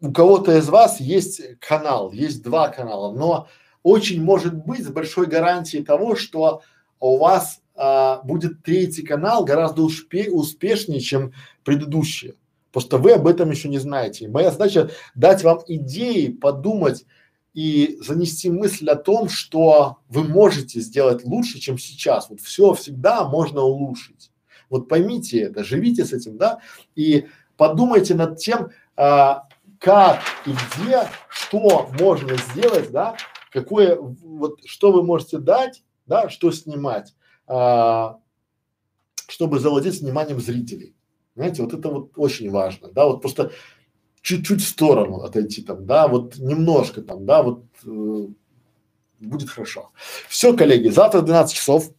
у кого-то из вас есть канал, есть два канала, но очень может быть с большой гарантией того, что у вас а, будет третий канал гораздо успе успешнее, чем предыдущие. Просто вы об этом еще не знаете. моя задача дать вам идеи, подумать и занести мысль о том, что вы можете сделать лучше, чем сейчас. Вот все всегда можно улучшить. Вот поймите это, живите с этим, да, и подумайте над тем, а, как и где, что можно сделать, да, какое, вот, что вы можете дать, да, что снимать, а, чтобы завладеть вниманием зрителей. Знаете, вот это вот очень важно, да, вот просто чуть-чуть в сторону отойти там, да, вот немножко там, да, вот э, будет хорошо. Все, коллеги, завтра в 12 часов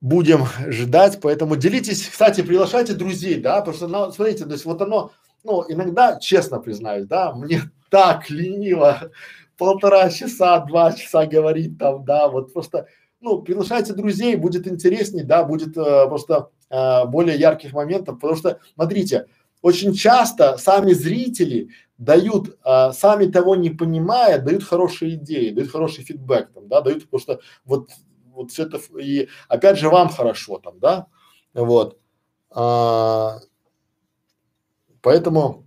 будем ждать, поэтому делитесь, кстати, приглашайте друзей, да, потому что, ну, смотрите, то есть вот оно, ну, иногда, честно признаюсь, да, мне так лениво полтора часа, два часа говорить там, да, вот просто, ну, приглашайте друзей, будет интересней, да, будет э, просто э, более ярких моментов, потому что, смотрите, очень часто сами зрители дают, э, сами того не понимая, дают хорошие идеи, дают хороший фидбэк, там, да, дают, потому что вот, вот все это, и опять же вам хорошо там, да, вот. А, поэтому,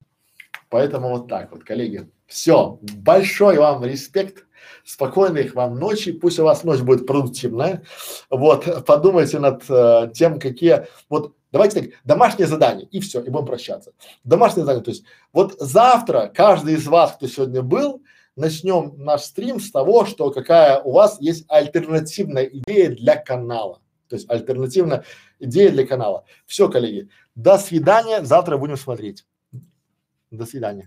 поэтому вот так вот, коллеги. Все, большой вам респект. Спокойных вам ночи, пусть у вас ночь будет продуктивная. Вот, подумайте над э, тем, какие, вот давайте так, домашнее задание и все, и будем прощаться. Домашнее задание, то есть вот завтра каждый из вас, кто сегодня был, начнем наш стрим с того, что какая у вас есть альтернативная идея для канала. То есть альтернативная идея для канала. Все, коллеги, до свидания, завтра будем смотреть. До свидания.